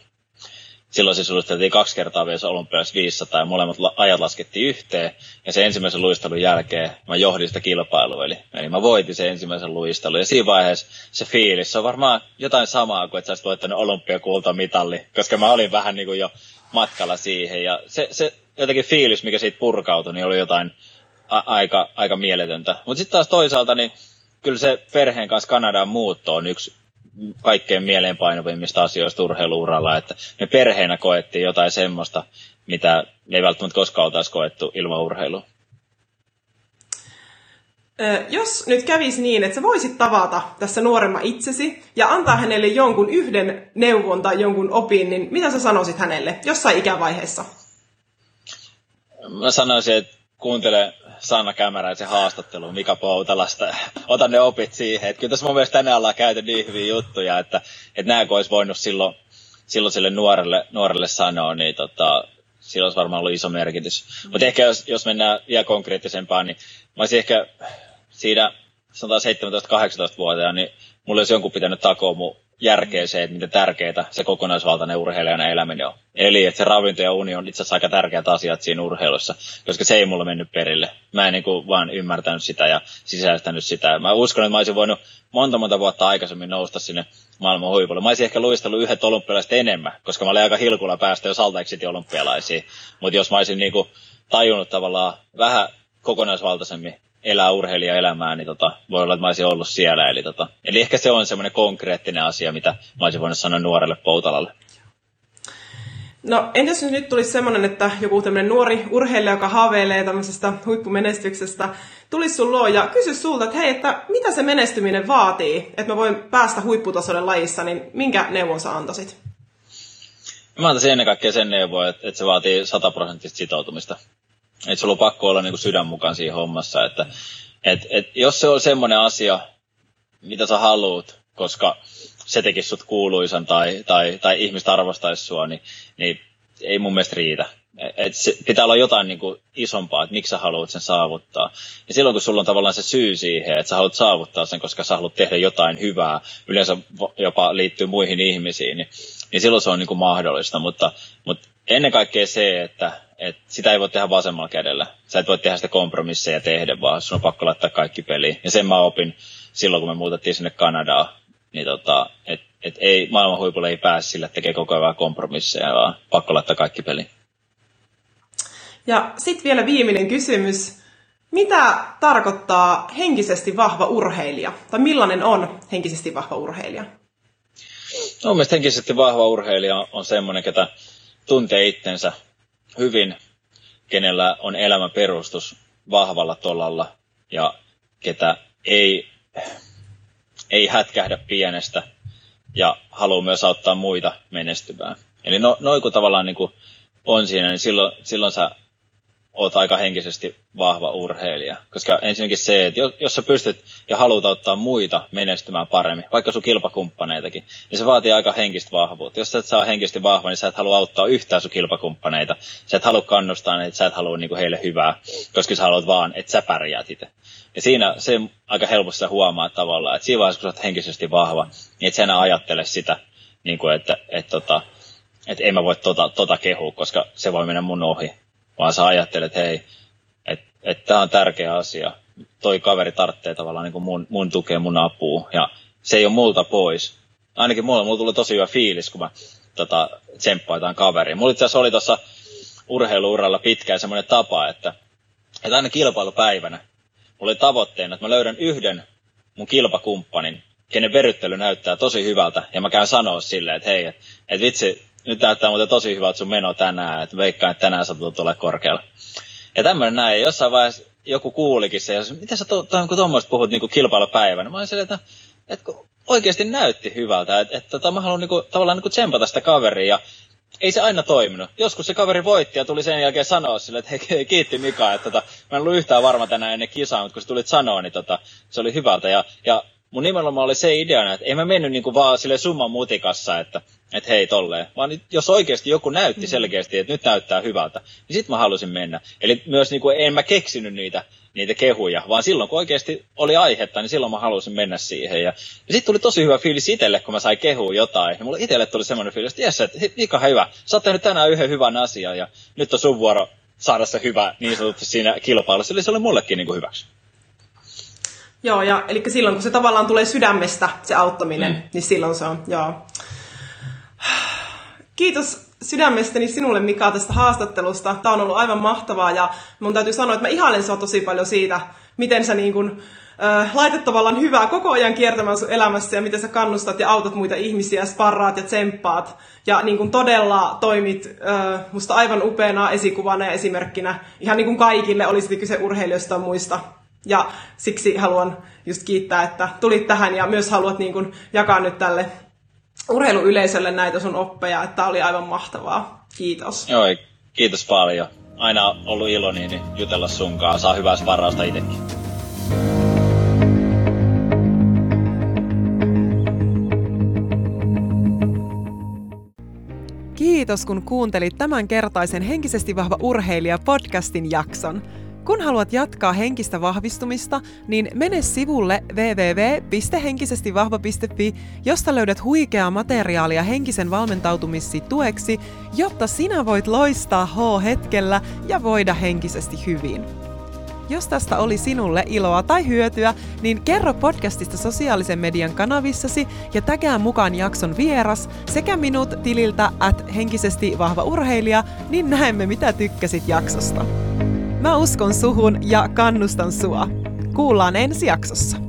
Silloin siis luisteltiin kaksi kertaa vielä olympialais 500 ja molemmat ajat laskettiin yhteen. Ja sen ensimmäisen luistelun jälkeen mä johdin sitä kilpailua. Eli, eli mä voitin sen ensimmäisen luistelun. Ja siinä vaiheessa se fiilis se on varmaan jotain samaa kuin että sä olisit voittanut olympiakultamitalli. Koska mä olin vähän niin kuin jo matkalla siihen. Ja se, se jotenkin fiilis, mikä siitä purkautui, niin oli jotain a- aika, aika mieletöntä. Mutta sitten taas toisaalta, niin kyllä se perheen kanssa Kanadaan muutto on yksi kaikkein mieleenpainovimmista asioista urheiluuralla, että me perheenä koettiin jotain semmoista, mitä ei välttämättä koskaan oltaisi koettu ilman urheilua. Jos nyt kävisi niin, että sä voisit tavata tässä nuoremman itsesi ja antaa hänelle jonkun yhden neuvon tai jonkun opin, niin mitä sä sanoisit hänelle jossain ikävaiheessa? Mä sanoisin, että kuuntele Sanna Kämäräisen haastattelu Mika Poutalasta. Ota ne opit siihen. Että kyllä tässä mun mielestä tänään ollaan käyty niin hyviä juttuja, että, että nämä olisi voinut silloin, silloin sille nuorelle, nuorelle sanoa, niin tota, sillä olisi varmaan ollut iso merkitys. Mm. Mutta ehkä jos, jos mennään vielä konkreettisempaan, niin mä olisin ehkä siinä sanotaan 17-18-vuotiaana, niin mulla olisi jonkun pitänyt takoa mun järkeä se, että miten tärkeää se kokonaisvaltainen urheilijana eläminen on. Eli että se ravinto ja uni on itse asiassa aika tärkeät asiat siinä urheilussa, koska se ei mulla mennyt perille. Mä en niin kuin vaan ymmärtänyt sitä ja sisäistänyt sitä. Mä uskon, että mä olisin voinut monta monta vuotta aikaisemmin nousta sinne maailman huipulle. Mä olisin ehkä luistellut yhdet olympialaiset enemmän, koska mä olin aika hilkulla päästä jo saltaiksi olympialaisiin. Mutta jos mä olisin niin kuin tajunnut tavallaan vähän kokonaisvaltaisemmin elää urheilijaelämää, niin tota, voi olla, että mä olisin ollut siellä. Eli, tota, eli ehkä se on semmoinen konkreettinen asia, mitä mä olisin voinut sanoa nuorelle Poutalalle. No entäs jos nyt tulisi semmoinen, että joku tämmöinen nuori urheilija, joka haaveilee tämmöisestä huippumenestyksestä, tulisi sun luo ja kysy sulta, että hei, että mitä se menestyminen vaatii, että mä voin päästä huipputasolle lajissa, niin minkä neuvon sä antaisit? Mä antaisin ennen kaikkea sen neuvon, että, että se vaatii sataprosenttista sitoutumista että sulla on pakko olla niin sydän mukaan siinä hommassa, että et, et, jos se on semmoinen asia, mitä sä haluut, koska se tekisi sut kuuluisan tai, tai, tai ihmiset arvostaisi sua, niin, niin ei mun mielestä riitä. Et se, pitää olla jotain niin kuin isompaa, että miksi sä haluat sen saavuttaa. Ja silloin kun sulla on tavallaan se syy siihen, että sä haluat saavuttaa sen, koska sä haluat tehdä jotain hyvää, yleensä jopa liittyy muihin ihmisiin, niin, niin silloin se on niin kuin mahdollista. Mutta, mutta ennen kaikkea se, että, että sitä ei voi tehdä vasemmalla kädellä. Sä et voi tehdä sitä kompromisseja tehdä, vaan sun on pakko laittaa kaikki peliin. Ja sen mä opin silloin, kun me muutettiin sinne Kanadaan, niin tota, et, et ei, maailman huipulle ei pääse sillä, että tekee koko ajan kompromisseja, vaan pakko laittaa kaikki peliin. Ja sitten vielä viimeinen kysymys. Mitä tarkoittaa henkisesti vahva urheilija? Tai millainen on henkisesti vahva urheilija? No, mielestäni henkisesti vahva urheilija on semmoinen, ketä tuntee itsensä hyvin, kenellä on elämän perustus vahvalla tolalla ja ketä ei, ei hätkähdä pienestä ja haluaa myös auttaa muita menestymään. Eli no, noin kun tavallaan niin kuin on siinä, niin silloin, silloin sä oot aika henkisesti vahva urheilija. Koska ensinnäkin se, että jos, sä pystyt ja haluat auttaa muita menestymään paremmin, vaikka sun kilpakumppaneitakin, niin se vaatii aika henkistä vahvuutta. Jos sä et saa henkisesti vahva, niin sä et halua auttaa yhtään sun kilpakumppaneita. Sä et halua kannustaa että sä et halua niinku heille hyvää, koska sä haluat vaan, että sä pärjäät itse. Ja siinä se aika helposti huomaa tavallaan, että siinä vaiheessa, kun sä oot henkisesti vahva, niin et sä enää ajattele sitä, niin kuin, että, että, että, tota, että en mä voi tota, tota kehua, koska se voi mennä mun ohi vaan sä ajattelet, että hei, että et tämä on tärkeä asia. Toi kaveri tarvitsee tavallaan niin kuin mun, mun tukea, mun apua, ja se ei ole multa pois. Ainakin mulla, mulla tuli tosi hyvä fiilis, kun mä tota, tsemppaitaan kaveriin. Mulla itse asiassa oli tuossa urheiluuralla pitkään semmoinen tapa, että, että aina kilpailupäivänä mulla oli tavoitteena, että mä löydän yhden mun kilpakumppanin, kenen veryttely näyttää tosi hyvältä, ja mä käyn sanoa silleen, että hei, että et vitsi, nyt näyttää muuten tosi hyvältä sun meno tänään, että veikkaan, että tänään sä tulet ole korkealla. Ja tämmöinen näin, jossain vaiheessa joku kuulikin se, ja se, miten sä to, to, kun tuommoista puhut niin kilpailupäivänä, mä olin silleen, että, että oikeasti näytti hyvältä, että, että tota, mä haluan niin kuin, tavallaan niin tsempata sitä kaveria, ja ei se aina toiminut. Joskus se kaveri voitti ja tuli sen jälkeen sanoa sille, että hei, kiitti Mika, että tota, mä en ollut yhtään varma tänään ennen kisaa, mutta kun sä tulit sanoa, niin tota, se oli hyvältä. Ja, ja mun nimenomaan oli se ideana, että en mä mennyt niinku vaan sille summan mutikassa, että et hei tolleen, vaan jos oikeasti joku näytti mm. selkeästi, että nyt näyttää hyvältä, niin sit mä halusin mennä. Eli myös niinku en mä keksinyt niitä, niitä kehuja, vaan silloin kun oikeasti oli aihetta, niin silloin mä halusin mennä siihen. Ja, ja sitten tuli tosi hyvä fiilis itselle, kun mä sain kehua jotain. Ja mulle itselle tuli semmoinen fiilis, että jes, että Mika hyvä, sä oot tehnyt tänään yhden hyvän asian ja nyt on sun vuoro saada se hyvä niin sanotusti siinä kilpailussa. Eli se oli mullekin niin kuin hyväksi. Joo, ja eli silloin kun se tavallaan tulee sydämestä, se auttaminen, mm. niin silloin se on, joo. Kiitos sydämestäni sinulle Mika tästä haastattelusta. Tämä on ollut aivan mahtavaa ja mun täytyy sanoa, että mä ihailen sinua tosi paljon siitä, miten sä niin kun, äh, laitat tavallaan hyvää koko ajan kiertämään sun elämässä ja miten sä kannustat ja autat muita ihmisiä, sparraat ja tsemppaat. Ja niin kun todella toimit äh, musta aivan upeana esikuvana ja esimerkkinä ihan niin kuin kaikille, olisi kyse urheilijoista tai muista ja siksi haluan just kiittää, että tulit tähän ja myös haluat niin kuin jakaa nyt tälle urheiluyleisölle näitä sun oppeja, että oli aivan mahtavaa. Kiitos. Joo, kiitos paljon. Aina ollut ilo niin jutella sunkaan. Saa hyvää sparrausta itsekin. Kiitos kun kuuntelit tämän kertaisen Henkisesti vahva urheilija podcastin jakson. Kun haluat jatkaa henkistä vahvistumista, niin mene sivulle www.henkisestivahva.fi, josta löydät huikeaa materiaalia henkisen valmentautumissi tueksi, jotta sinä voit loistaa H-hetkellä ja voida henkisesti hyvin. Jos tästä oli sinulle iloa tai hyötyä, niin kerro podcastista sosiaalisen median kanavissasi ja tägää mukaan jakson vieras sekä minut tililtä at henkisesti vahva urheilija, niin näemme mitä tykkäsit jaksosta. Mä uskon suhun ja kannustan sua. Kuullaan ensi jaksossa.